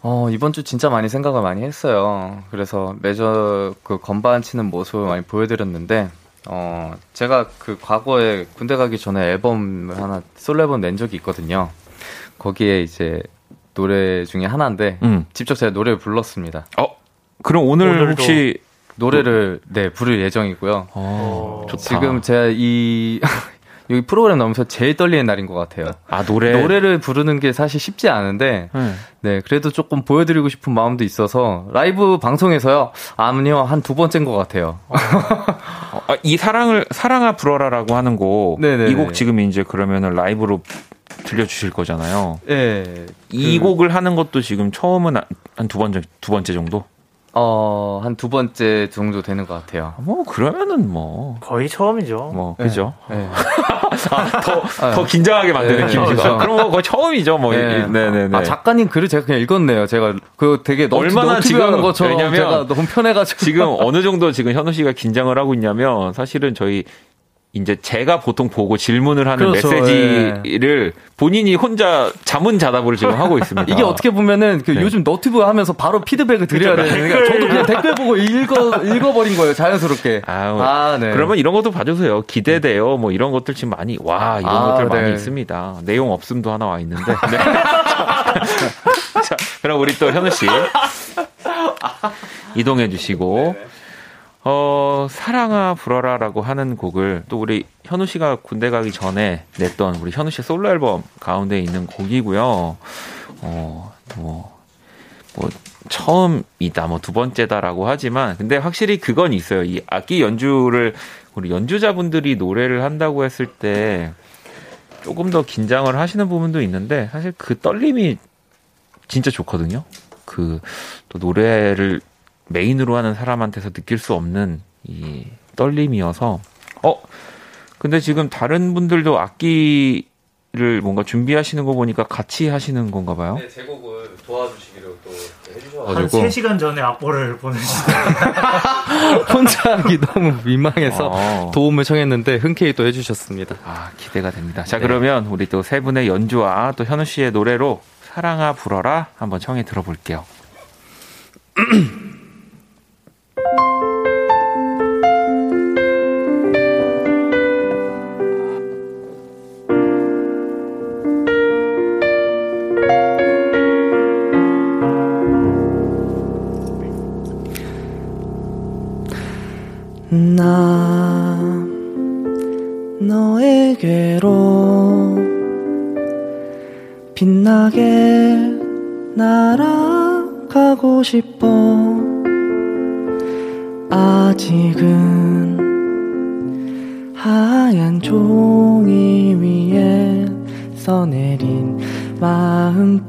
어, 이번 주 진짜 많이 생각을 많이 했어요. 그래서 매저 그 건반 치는 모습을 많이 보여드렸는데, 어, 제가 그 과거에 군대 가기 전에 앨범을 하나, 솔로 앨범 낸 적이 있거든요. 거기에 이제 노래 중에 하나인데, 음. 직접 제가 노래를 불렀습니다. 어, 그럼 오늘 오늘도- 혹시 노래를, 네, 부를 예정이고요. 어, 좋다. 지금 제가 이, 여기 프로그램 나오면서 제일 떨리는 날인 것 같아요. 아 노래 노래를 부르는 게 사실 쉽지 않은데, 네. 네, 그래도 조금 보여드리고 싶은 마음도 있어서 라이브 방송에서요. 아니요, 한 두 번째인 것 같아요. 어, 아, 이 사랑을 사랑아 불어라라고 하는 곡. 네네네. 이곡 지금 이제 그러면은 라이브로 들려주실 거잖아요. 네, 이 그- 곡을 하는 것도 지금 처음은 한 두 번째 두 번째 정도. 어, 한 두 번째 정도 되는 것 같아요. 뭐 그러면은 뭐. 거의 처음이죠. 뭐 그죠? 네. 아, 더, 더 긴장하게 만드는 네, 김씨가. 그렇죠. 그럼 뭐 거의 처음이죠, 뭐. 네. 네, 네, 네. 아, 작가님 글을 제가 그냥 읽었네요. 제가 그 되게 너튜, 얼마나 지금- 하는 것처럼 왜냐면 제가 너무 편해가지고. 지금 어느 정도 지금 현우 씨가 긴장을 하고 있냐면 사실은 저희 이제 제가 보통 보고 질문을 하는 그렇죠, 메시지를 본인이 혼자 자문자답을 지금 하고 있습니다. 이게 어떻게 보면은 그 네. 요즘 너튜브 하면서 바로 피드백을 드려야 그쵸, 되니까 댓글. 저도 그냥 댓글 보고 읽어 읽어버린 거예요 자연스럽게. 아우, 아, 네. 그러면 이런 것도 봐주세요. 기대돼요. 뭐 이런 것들 지금 많이 와 이런 아, 것들 많이 네. 있습니다. 내용 없음도 하나 와 있는데. 네. 자, 그럼 우리 또 현우 씨 이동해 주시고 어 사랑아 불어라라고 하는 곡을 또 우리 현우 씨가 군대 가기 전에 냈던 우리 현우 씨 솔로 앨범 가운데 있는 곡이고요. 어 뭐 뭐 처음이다, 뭐 두 번째다라고 하지만, 근데 확실히 그건 있어요. 이 악기 연주를 우리 연주자분들이 노래를 한다고 했을 때 조금 더 긴장을 하시는 부분도 있는데, 사실 그 떨림이 진짜 좋거든요. 그 또 노래를 메인으로 하는 사람한테서 느낄 수 없는 이 떨림이어서, 어, 근데 지금 다른 분들도 악기를 뭔가 준비하시는 거 보니까 같이 하시는 건가 봐요. 네, 제곡을 도와주시기로 또 해주셔서 한 가지고. 3시간 전에 악보를 보내주세요. 혼자 하기 너무 민망해서 어. 도움을 청했는데 흔쾌히 또 해주셨습니다. 아, 기대가 됩니다. 자, 네. 그러면 우리 또 세 분의 연주와 또 현우 씨의 노래로 사랑아 불어라 한번 청해 들어볼게요. 나 너에게로 빛나게 날아가고 싶어. 아직은 하얀 종이 위에 써내린 마음뿐이지만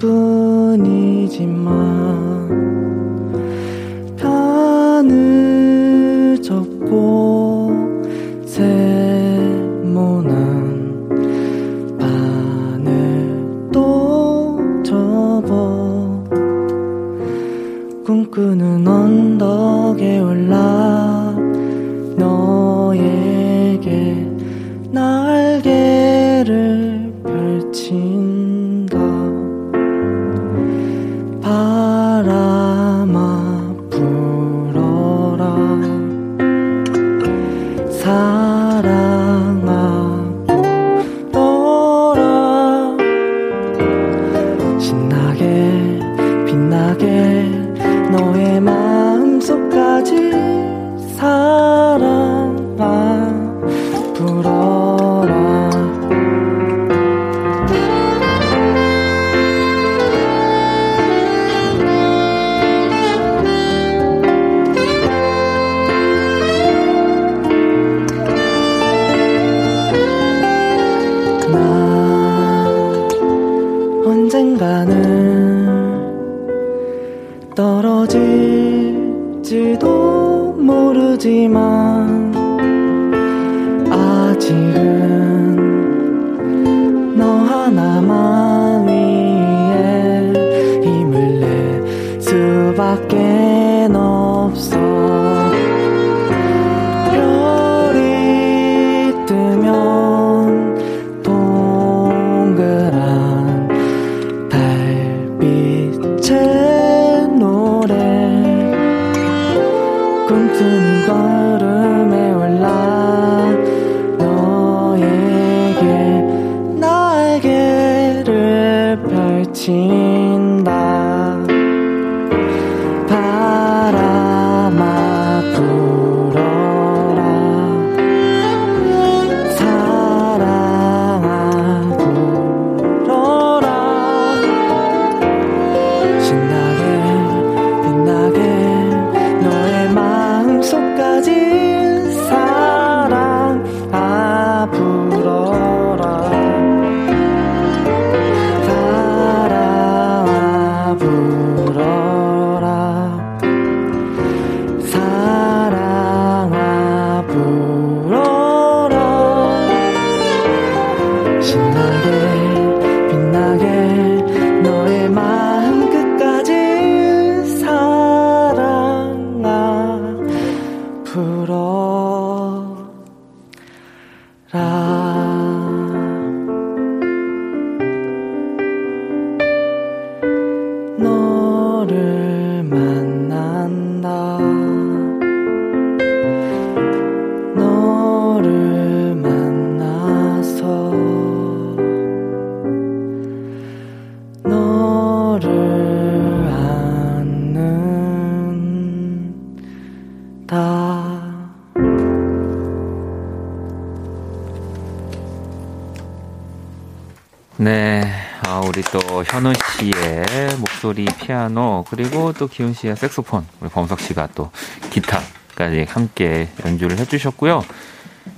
현우 씨의 목소리 피아노 그리고 또 기훈 씨의 색소폰 우리 범석 씨가 또 기타까지 함께 연주를 해주셨고요.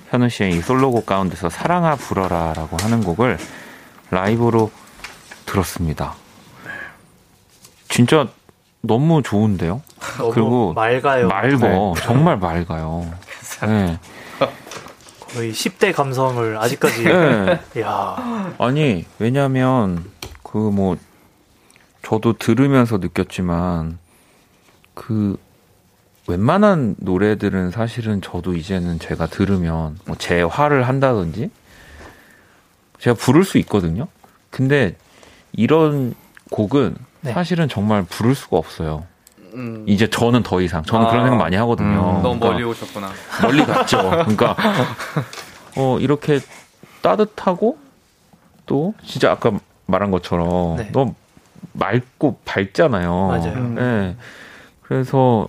현우 씨의 이 솔로곡 가운데서 사랑아 불어라라고 하는 곡을 라이브로 들었습니다. 진짜 너무 좋은데요? 너무 그리고 맑아요. 맑어, 정말 맑아요. 네. 거의 10대 감성을 아직까지. 네. 야 아니 왜냐면 그 뭐 저도 들으면서 느꼈지만 그 웬만한 노래들은 사실은 저도 이제는 제가 들으면 뭐 재화를 한다든지 제가 부를 수 있거든요. 근데 이런 곡은 네. 사실은 정말 부를 수가 없어요. 음, 이제 저는 더 이상 저는 아. 그런 생각 많이 하거든요. 음, 너무 그러니까 멀리 오셨구나. 멀리 갔죠. 그러니까 어 이렇게 따뜻하고 또 진짜 아까 말한 것처럼 네. 너무 맑고 밝잖아요. 맞아요. 음. 네. 그래서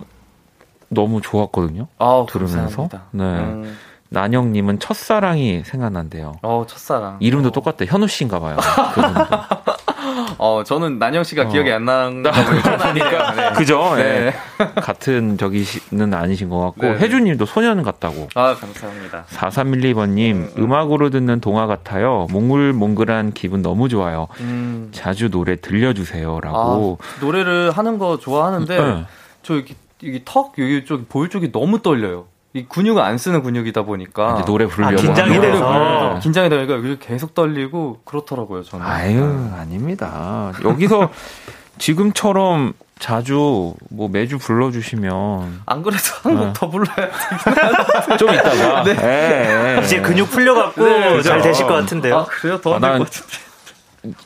너무 좋았거든요. 아우, 들으면서? 감사합니다. 네. 음, 난영님은 첫사랑이 생각난대요. 어, 첫사랑. 이름도 어. 똑같대. 현우 씨인가 봐요. 어, 저는 난영 씨가 어. 기억이 안 나는 거보니 천안이니까. 네. 그죠? 네. 네. 같은 저기는 아니신 것 같고 네. 혜주 님도 소년 같다고. 아, 감사합니다. 4312번님, 음악으로 듣는 동화 같아요. 몽글몽글한 기분 너무 좋아요. 음. 자주 노래 들려주세요. 라고. 아, 노래를 하는 거 좋아하는데 네. 저 여기 여기 턱 여기 쪽 볼 쪽이 너무 떨려요. 이 근육을 안 쓰는 근육이다 보니까 이제 노래 부르려고. 아, 긴장이 하면. 돼서. 네. 긴장이 되니까 여기 계속 떨리고 그렇더라고요. 저는. 아유, 아닙니다. 여기서 지금처럼 자주 뭐 매주 불러주시면 안 그래도 한곡 네. 더 불러야 좀 이따가. 네. 이제 근육 풀려갖고 네, 잘. 되실 것 같은데요. 아 그래요? 더 아, 안될 난- 것 같은데.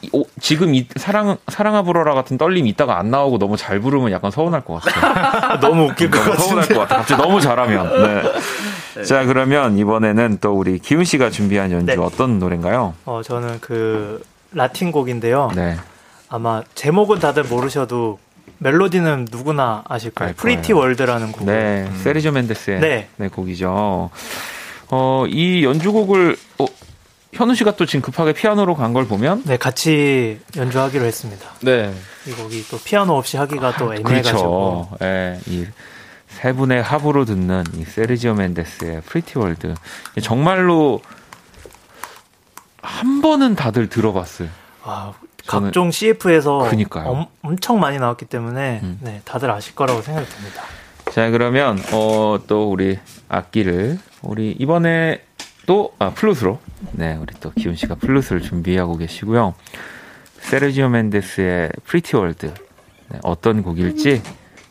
이- 오, 지금 이 사랑 사랑아 불어라 같은 떨림 이따가 안 나오고 너무 잘 부르면 약간 서운할 것 같아요. 너무 웃길 것 너무 서운할. 것 같아. 갑자기 너무 잘하면. 네. 자 그러면 이번에는 또 우리 기훈 씨가 준비한 연주 네. 어떤 노래인가요? 어, 저는 그 라틴 곡인데요. 네. 아마 제목은 다들 모르셔도 멜로디는 누구나 아실 거예요. Pretty World라는 곡. 네, 세르지오 멘데스의 네. 네. 곡이죠. 어, 이 연주곡을 어, 현우 씨가 또 지금 급하게 피아노로 간 걸 보면 네, 같이 연주하기로 했습니다. 네. 이 곡이 또 피아노 없이 하기가 또 애매해가지고. 그렇죠. 예, 이 세 분의 합으로 듣는 이 세르지오 멘데스의 Pretty World 정말로 한 번은 다들 들어봤을. 아, 각종 CF에서 그니까요. 엄청 많이 나왔기 때문에 음. 네, 다들 아실 거라고 생각이 듭니다. 자 그러면 어, 또 우리 악기를 우리 이번에 또, 아, 플룻으로. 네, 우리 또 기훈 씨가 플룻을 준비하고 계시고요. 세르지오 멘데스의 Pretty World. 네, 어떤 곡일지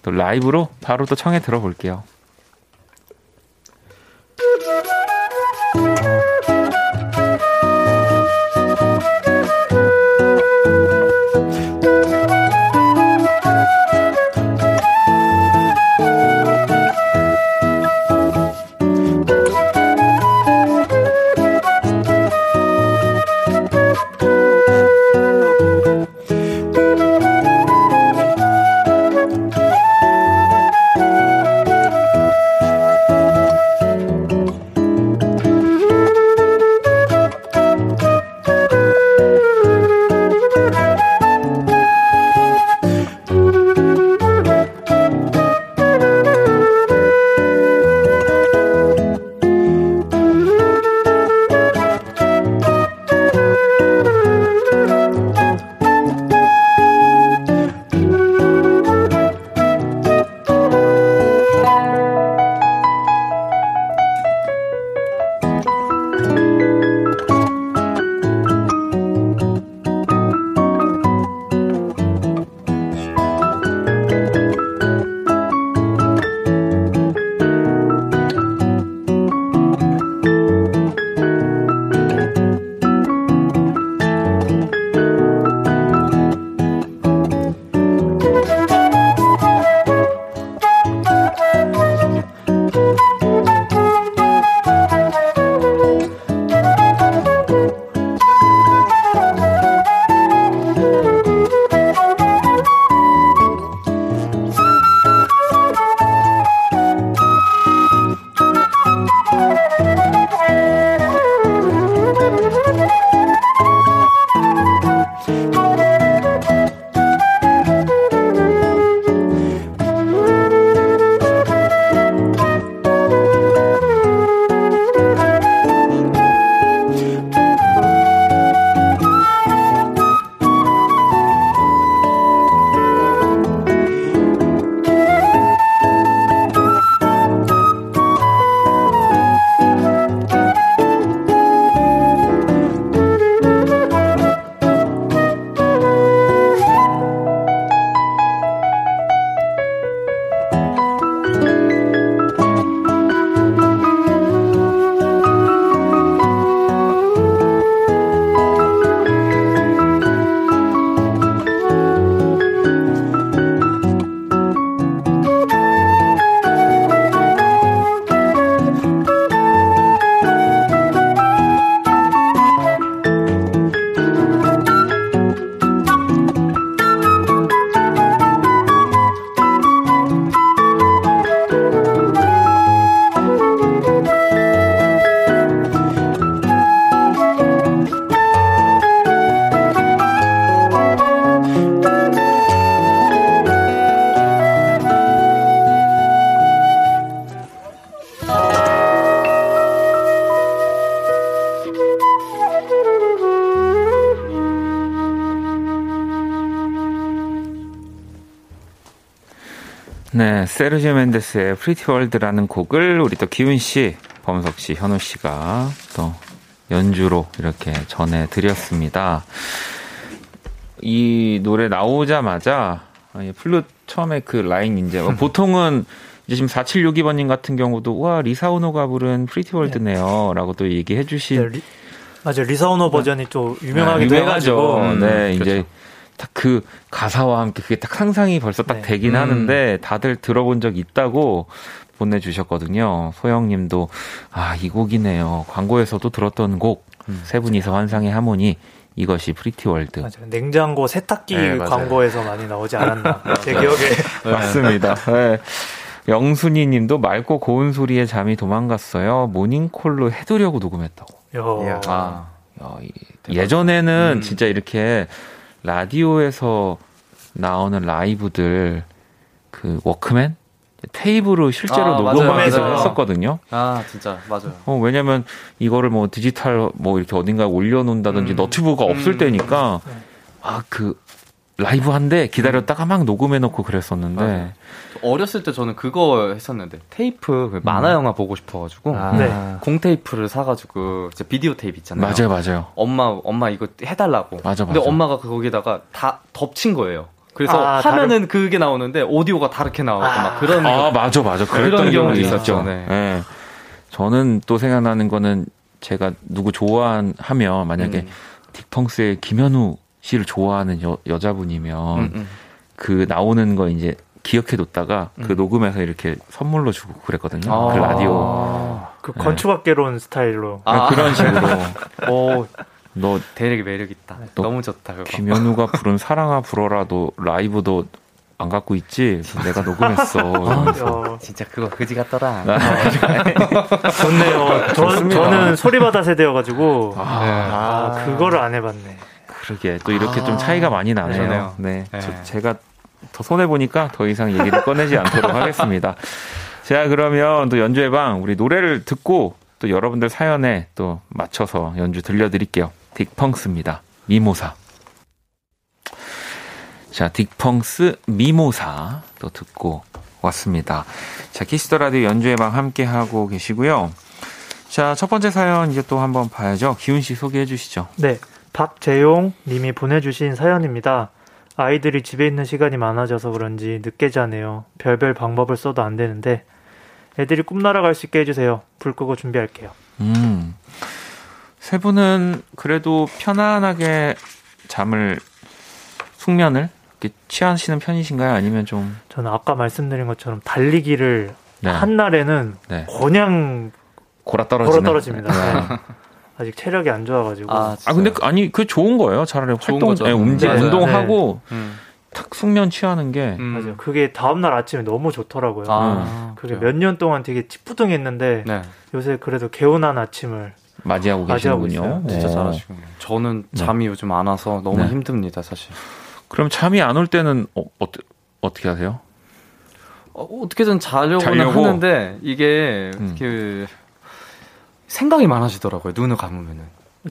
또 라이브로 바로 또 청해 들어볼게요. 세르지오 멘데스의 Pretty World라는 곡을 우리 또 기훈 씨, 범석 씨, 현우 씨가 또 연주로 이렇게 전해드렸습니다. 이 노래 나오자마자 플룻 처음에 그 라인 이제 뭐 보통은 이제 지금 4762번님 같은 경우도 와 리사 오노가 부른 Pretty World네요. 라고 또 얘기해 주신 네, 리, 맞아요. 리사 오노 버전이 좀 유명하기도 네, 해가지고 음, 네, 이제 그렇죠. 딱 그 가사와 함께 그게 딱 상상이 벌써 딱 네. 되긴 음. 하는데 다들 들어본 적 있다고 보내주셨거든요. 소영님도 아 이 곡이네요. 광고에서도 들었던 곡. 음. 세 분이서 환상의 하모니 이것이 Pretty World. 맞아요. 냉장고 세탁기 네, 광고에서 많이 나오지 않았나. 제 기억에. 네. 맞습니다. 네. 영순이 님도 맑고 고운 소리에 잠이 도망갔어요. 모닝콜로 해두려고 녹음했다고. 야. 아, 야, 예전에는 음. 진짜 이렇게 라디오에서 나오는 라이브들 그 워크맨 테이프로 실제로 아, 녹음해서 했었거든요. 아 진짜 맞아요. 어, 왜냐면 이거를 뭐 디지털 뭐 이렇게 어딘가 올려놓는다든지 음. 너튜브가 없을 음. 때니까 네. 아 그 라이브 한데 기다렸다가 막 녹음해놓고 그랬었는데 맞아요. 어렸을 때 저는 그거 했었는데 테이프 그 만화 영화 보고 싶어가지고 아. 네. 공 테이프를 사가지고 이제 비디오 테이프 있잖아요. 맞아요, 맞아요. 엄마 엄마 이거 해달라고. 맞아, 근데 맞아. 엄마가 거기다가 다 덮친 거예요. 그래서 아, 하면은 그게 나오는데 오디오가 다르게 나오고 막 그런 아 거. 맞아, 맞아. 그런 경우도. 있었죠. 네. 네. 저는 또 생각나는 거는 제가 누구 좋아하면 만약에 음. 딕펑스의 김현우 씨를 좋아하는 여, 여자분이면 음, 음. 그 나오는 거 이제 기억해 뒀다가 그 음. 녹음해서 이렇게 선물로 주고 그랬거든요. 아. 그 라디오 그 건축학개론 스타일로. 아. 그런 식으로 오 너 되게 매력 있다. 또 너무 좋다 그거. 김현우가 부른 사랑아 불어라도 라이브도 안 갖고 있지 내가 녹음했어. 어, 진짜 그거 그지 같더라. 좋네요. 저. 저는 소리바다 세대여가지고, 네. 아, 그거를 안 해봤네. 그러게 또 이렇게 좀 차이가 많이 나네요. 그러네요. 네, 네. 저- 제가 더 손해 보니까 더 이상 얘기를 꺼내지 않도록 하겠습니다. 자 그러면 또 연주의 방 우리 노래를 듣고 또 여러분들 사연에 또 맞춰서 연주 들려드릴게요. 딕펑스입니다. 미모사. 자 딕펑스 미모사 또 듣고 왔습니다. 자 Kiss the Radio 연주의 방 함께 하고 계시고요. 자 첫 번째 사연 이제 또 한번 봐야죠. 기훈 씨 소개해 주시죠. 네, 박재용 님이 보내주신 사연입니다. 아이들이 집에 있는 시간이 많아져서 그런지 늦게 자네요. 별별 방법을 써도 안 되는데 애들이 꿈나라 갈 수 있게 해주세요. 불 끄고 준비할게요. 음. 세 분은 그래도 편안하게 잠을 숙면을 취하시는 편이신가요? 아니면 좀 저는 아까 말씀드린 것처럼 달리기를 네. 한 날에는 네. 그냥 골아 떨어지는 걸어 떨어집니다. 네. 네. 아직 체력이 안 좋아가지고 아, 아 근데 그- 아니 그 좋은 거예요. 차라리 좋은 활동 거죠. 예, 운동 맞아요. 운동하고 음. 탁 숙면 취하는 게 음. 맞아요. 그게 다음 날 아침에 너무 좋더라고요. 아, 그게 그래요? 몇년 동안 되게 찌뿌둥했는데 네. 요새 그래도 개운한 아침을 맞이하고 맞이하고 계시는군요. 있어요. 진짜 어. 잘하시군요. 저는 잠이 요즘 안 와서 너무 네. 힘듭니다, 사실. 그럼 잠이 안 올 때는 어, 어, 어떻게 하세요? 어, 어떻게든 자려고는 자려고? 하는데 이게 음. 그 생각이 많아지더라고요. 눈을 감으면은.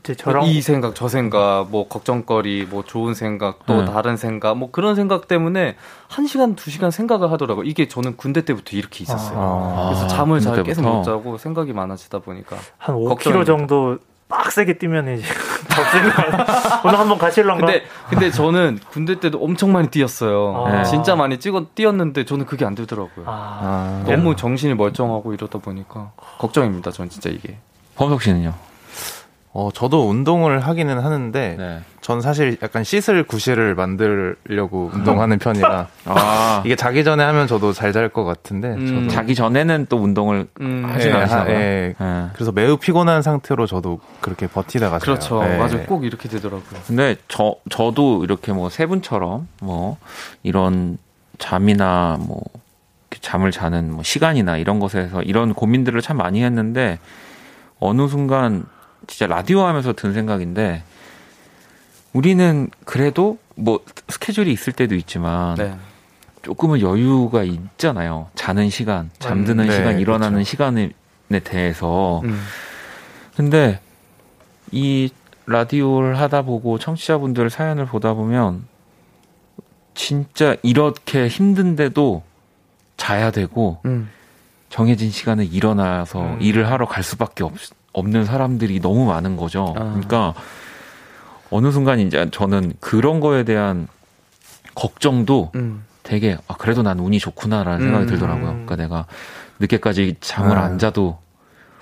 제 저랑 이 생각, 저 생각, 뭐 걱정거리, 뭐 좋은 생각, 또 네. 다른 생각, 뭐 그런 생각 때문에 한 시간, 두 시간 생각을 하더라고요. 이게 저는 군대 때부터 이렇게 있었어요. 아. 그래서 잠을 잘? 계속 못 자고 생각이 많아지다 보니까. 한 5km 걱정입니다. 정도 빡세게 뛰면 이제 오늘 한번 가실런가? 근데 근데 저는 군대 때도 엄청 많이 뛰었어요. 아. 진짜 많이 찍어 뛰었는데 저는 그게 안 되더라고요. 아, 아, 너무 정신이 멀쩡하고 이러다 보니까 걱정입니다. 전 진짜 이게. 범석 씨는요? 어, 저도 운동을 하기는 하는데, 네. 전 사실 약간 씻을 구실을 만들려고 운동하는 편이라, 아 이게 자기 전에 하면 저도 잘 잘 것 같은데, 음. 저도. 자기 전에는 또 운동을 음, 하진 예, 않으시나 하- 봐요. 예. 예. 그래서 매우 피곤한 상태로 저도 그렇게 버티다가. 그렇죠. 예. 맞아요. 꼭 이렇게 되더라고요. 근데 저 저도 이렇게 뭐 세 분처럼 뭐 이런 잠이나 뭐 잠을 자는 뭐 시간이나 이런 것에서 이런 고민들을 참 많이 했는데 어느 순간 진짜 라디오 하면서 든 생각인데 우리는 그래도 뭐 스케줄이 있을 때도 있지만 네. 조금은 여유가 있잖아요. 자는 시간, 잠드는 음, 네, 시간, 일어나는 그렇죠. 시간에 대해서 음. 근데 이 라디오를 하다 보고 청취자분들 사연을 보다 보면 진짜 이렇게 힘든데도 자야 되고 음. 정해진 시간에 일어나서 음. 일을 하러 갈 수밖에 없, 없는 사람들이 너무 많은 거죠. 아. 그러니까 어느 순간 이제 저는 그런 거에 대한 걱정도 음. 되게 아 그래도 난 운이 좋구나라는 생각이 음. 들더라고요. 그러니까 내가 늦게까지 잠을 아. 안 자도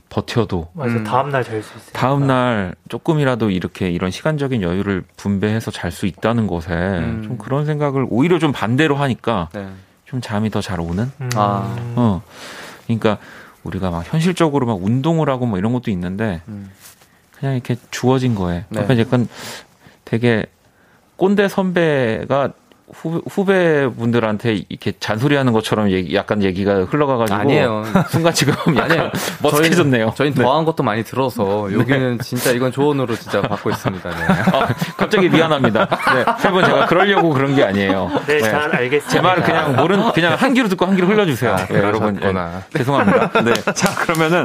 버텨도 맞아 음. 다음 날 잘 수 있어요. 다음 날 조금이라도 이렇게 이런 시간적인 여유를 분배해서 잘 수 있다는 것에 음. 좀 그런 생각을 오히려 좀 반대로 하니까 네. 좀 잠이 더 잘 오는? 음. 아. 어. 그러니까 우리가 막 현실적으로 막 운동을 하고 뭐 이런 것도 있는데 음. 그냥 이렇게 주어진 거에 네. 약간 약간 되게 꼰대 선배가 후, 후배 분들한테 이렇게 잔소리하는 것처럼 얘기, 약간 얘기가 흘러가가지고 아니에요. 순간 지금 약간 머쓱해졌네요. 저희는 네. 더한 것도 많이 들어서 여기는 진짜 이건 조언으로 진짜 받고 있습니다. 네. 아, 갑자기 미안합니다. 네, 세분 제가 그러려고 그런 게 아니에요. 네, 잘 알겠습니다. 제 말을 그냥 모른 그냥 한 귀로 듣고 한 귀로 흘려주세요. 아, 네, 여러분. 예, 죄송합니다. 네, 자 그러면은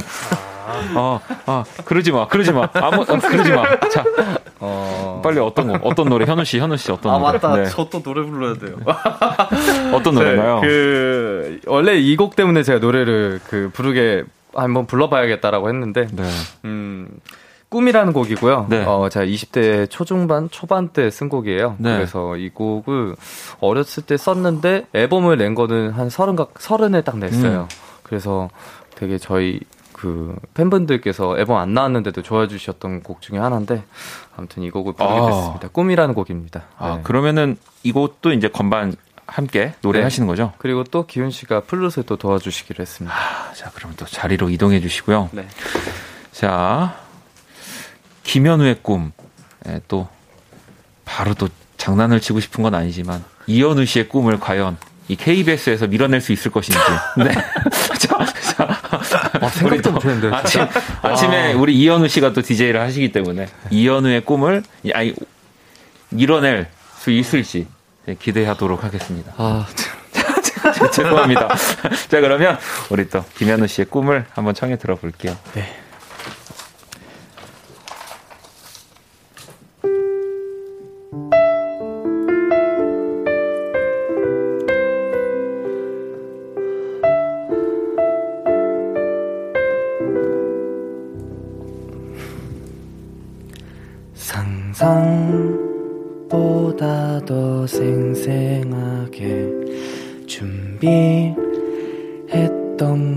어, 아 그러지 마, 그러지 마, 아무 어, 그러지 마. 자 어, 빨리 어떤 거, 어떤 노래? 현우 씨, 현우 씨 어떤 아, 노래? 맞다. 네. 저또 노래 불러야 돼요. 어떤 노래인가요? 그, 원래 이 곡 때문에 제가 노래를 그 부르게 한번 불러봐야겠다라고 했는데, 네. 음, 꿈이라는 곡이고요. 네. 어, 제가 20대 초중반, 초반 때 쓴 곡이에요. 네. 그래서 이 곡을 어렸을 때 썼는데 앨범을 낸 거는 한 서른, 각 서른에 딱 냈어요. 음. 그래서 되게 저희 그 팬분들께서 앨범 안 나왔는데도 좋아해 주셨던 곡 중에 하나인데 아무튼 이 곡을 부르게 아. 됐습니다. 꿈이라는 곡입니다. 아, 네. 그러면은 이것도 이제 건반 함께 노래하시는 거죠? 그리고 또 기훈 씨가 플룻을 또 도와주시기로 했습니다. 아, 자, 그럼 또 자리로 이동해 주시고요. 네. 자, 김현우의 꿈. 예, 또, 바로 또 장난을 치고 싶은 건 아니지만, 이현우 씨의 꿈을 과연 이 KBS에서 밀어낼 수 있을 것인지. 네. 자, 자. 아, 생각도 못했는데. 아침, 아침에 우리 이현우 씨가 또 DJ를 하시기 때문에, 이현우의 꿈을, 아니, 밀어낼 수 있을지 네, 기대하도록 하겠습니다. 아, 죄송합니다. 자, 그러면 우리 또 김현우 씨의 꿈을 한번 청해 들어볼게요. 네. 더 생생하게 준비했던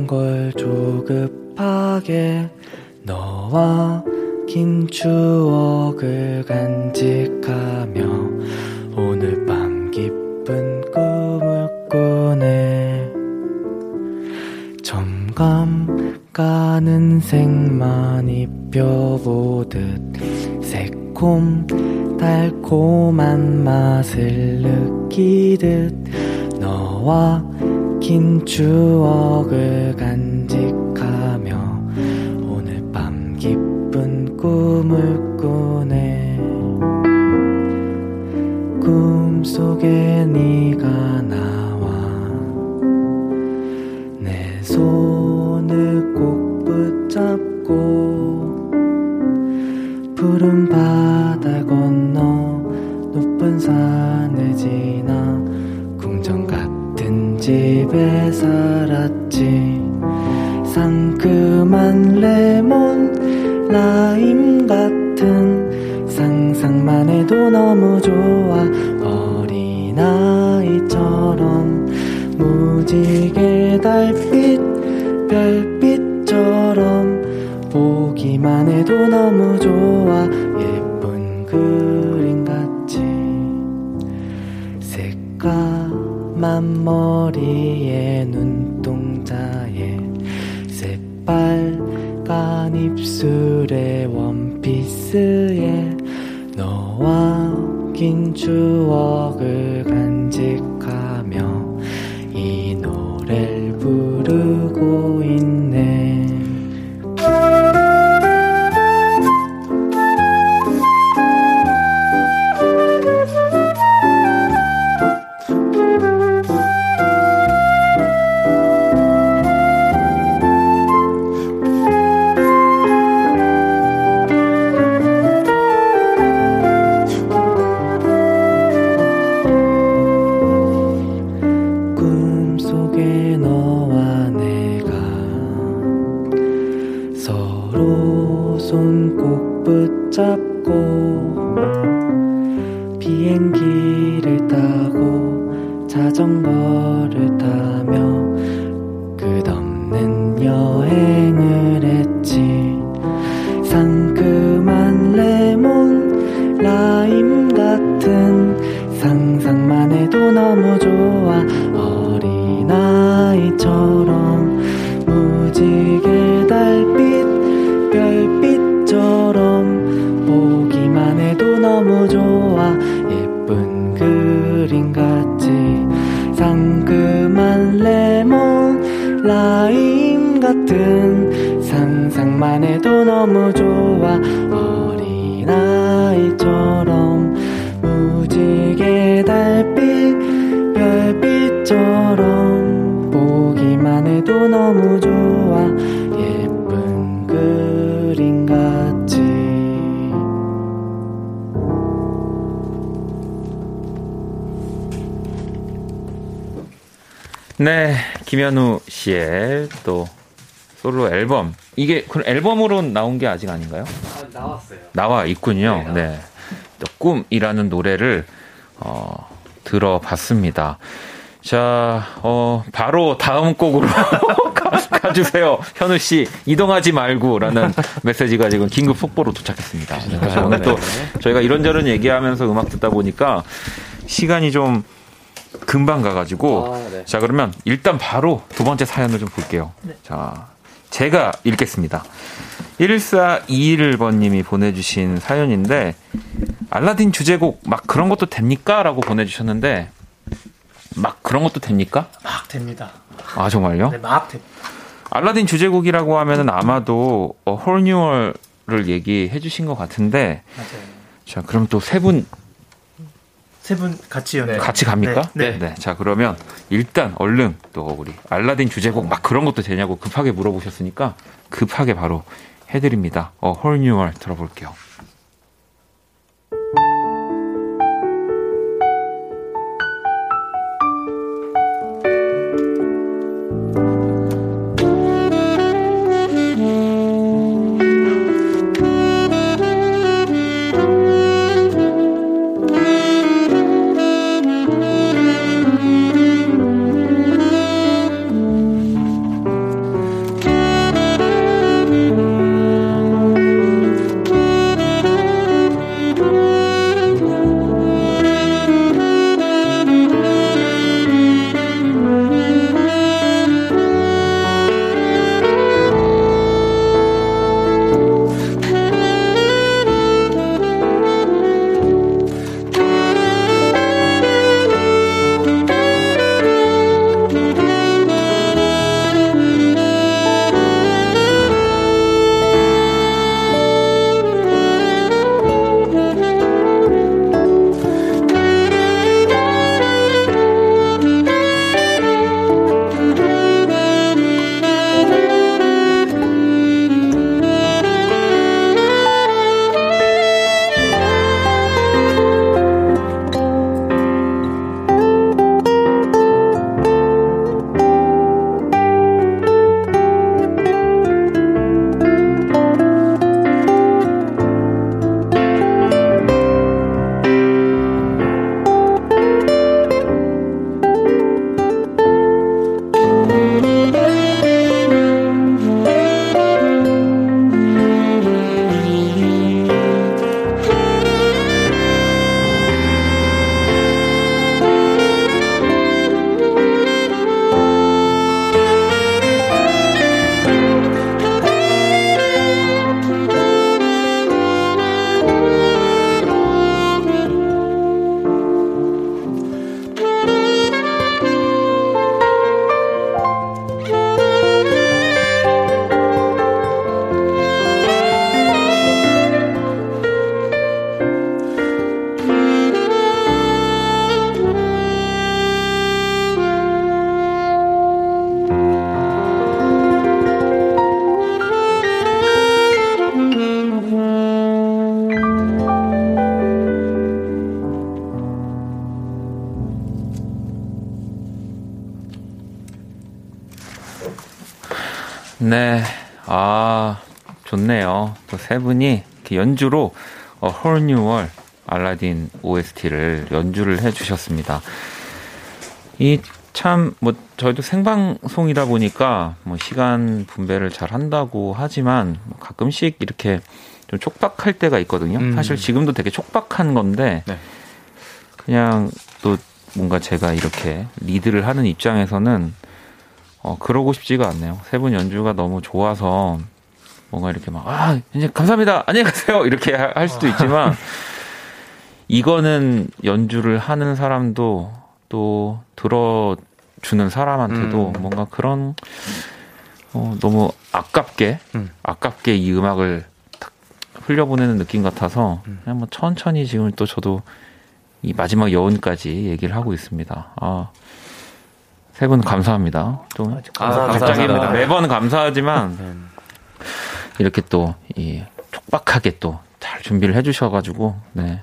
걸 조급하게 너와 긴 추억을 간직하며 오늘 밤 기쁜 꿈을 꾸네. 점감 가는 색만 입혀보듯 새콤 달콤한 맛을 느끼듯 너와 긴 추억을 간직하며 오늘 밤 기쁜 꿈을 꾸네. 꿈속에 네가 해도 너무 좋아. 어린아이처럼 무지개 달빛 별빛처럼 보기만 해도 너무 좋아. 예쁜 그림 같이 새까만 머리 긴추 이게 그 앨범으로 나온 게 아직 아닌가요? 아, 나왔어요. 나와 있군요. 네. 네. 또 꿈이라는 노래를 어, 들어봤습니다. 자, 어, 바로 다음 곡으로 가, 주세요 현우 씨, 이동하지 말고라는 메시지가 지금 긴급 속보로 도착했습니다. 사실 오늘 또 저희가 이런저런 얘기하면서 음악 듣다 보니까 시간이 좀 금방 가가지고. 아, 네. 자, 그러면 일단 바로 두 번째 사연을 좀 볼게요. 네. 자, 제가 읽겠습니다. 1421번님이 보내주신 사연인데, 알라딘 주제곡 막 그런 것도 됩니까? 라고 보내주셨는데, 막 그런 것도 됩니까? 막 됩니다. 아, 정말요? 네, 막 됩니다. 알라딘 주제곡이라고 하면은 아마도 어, 홀뉴얼을 얘기해 주신 것 같은데, 맞아요. 자, 그럼 또 세 분, 세 분 같이 연 네. 같이 갑니까? 네. 네. 네. 자, 그러면 일단 얼른 또 우리 알라딘 주제곡 막 그런 것도 되냐고 급하게 물어보셨으니까 급하게 바로 해드립니다. 어, 홀뉴얼 들어볼게요. 세 분이 이렇게 연주로 어, 홀뉴월 알라딘 OST를 연주를 해 주셨습니다. 이 참, 뭐, 저희도 생방송이다 보니까, 뭐, 시간 분배를 잘 한다고 하지만, 뭐 가끔씩 이렇게 좀 촉박할 때가 있거든요. 음. 사실 지금도 되게 촉박한 건데, 네. 그냥 또 뭔가 제가 이렇게 리드를 하는 입장에서는 어, 그러고 싶지가 않네요. 세 분 연주가 너무 좋아서 뭔가 이렇게 막, 아, 이제 감사합니다. 안녕히 가세요. 이렇게 할 수도 있지만, 이거는 연주를 하는 사람도 또 들어주는 사람한테도 음. 뭔가 그런, 어, 너무 아깝게, 음. 아깝게 이 음악을 탁 흘려보내는 느낌 같아서, 음. 그냥 뭐 천천히 지금 또 저도 이 마지막 여운까지 얘기를 하고 있습니다. 아, 세분 감사합니다. 또 아, 감사합니다. 매번 감사하지만 네. 이렇게 또 이 촉박하게 또 잘 준비를 해주셔가지고 네.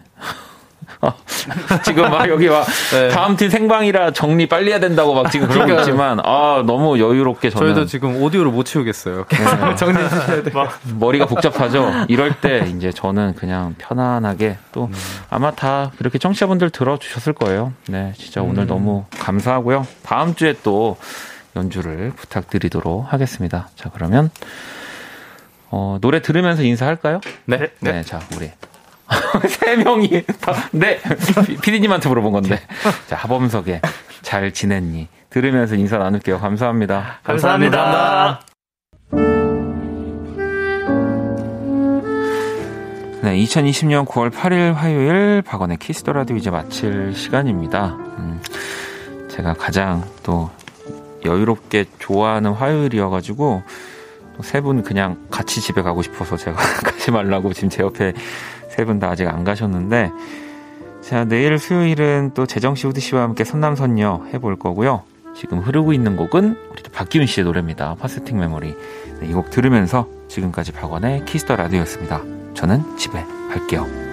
아, 지금 막 여기 막 네. 다음 팀 생방이라 정리 빨리 해야 된다고 막 지금 그러고 있지만 아 너무 여유롭게 저는 저희도 지금 오디오를 못 치우겠어요. 네. 정리해 주셔야 돼요. 머리가 복잡하죠. 이럴 때 이제 저는 그냥 편안하게 또 음. 아마 다 이렇게 청취자분들 들어주셨을 거예요. 네, 진짜 음. 오늘 너무 감사하고요. 다음 주에 또 연주를 부탁드리도록 하겠습니다. 자 그러면 어, 노래 들으면서 인사할까요? 네. 네, 네. 자 우리 세 명이 다, 네. 피디님한테 물어본 건데. 자, 하범석의 잘 지냈니? 들으면서 인사 나눌게요. 감사합니다. 감사합니다. 네, 2020년 9월 8일 화요일 박원의 Kiss the Radio 이제 마칠 시간입니다. 음, 제가 가장 또 여유롭게 좋아하는 화요일이어가지고 세 분 그냥 같이 집에 가고 싶어서 제가 가지 말라고 지금 제 옆에 세 분 다 아직 안 가셨는데 자 내일 수요일은 또 재정 씨 후디 씨와 함께 선남선녀 해볼 거고요. 지금 흐르고 있는 곡은 우리 박기훈 씨의 노래입니다. Plastic Memory. 네, 이곡 들으면서 지금까지 박원의 Kiss the Radio였습니다. 저는 집에 갈게요.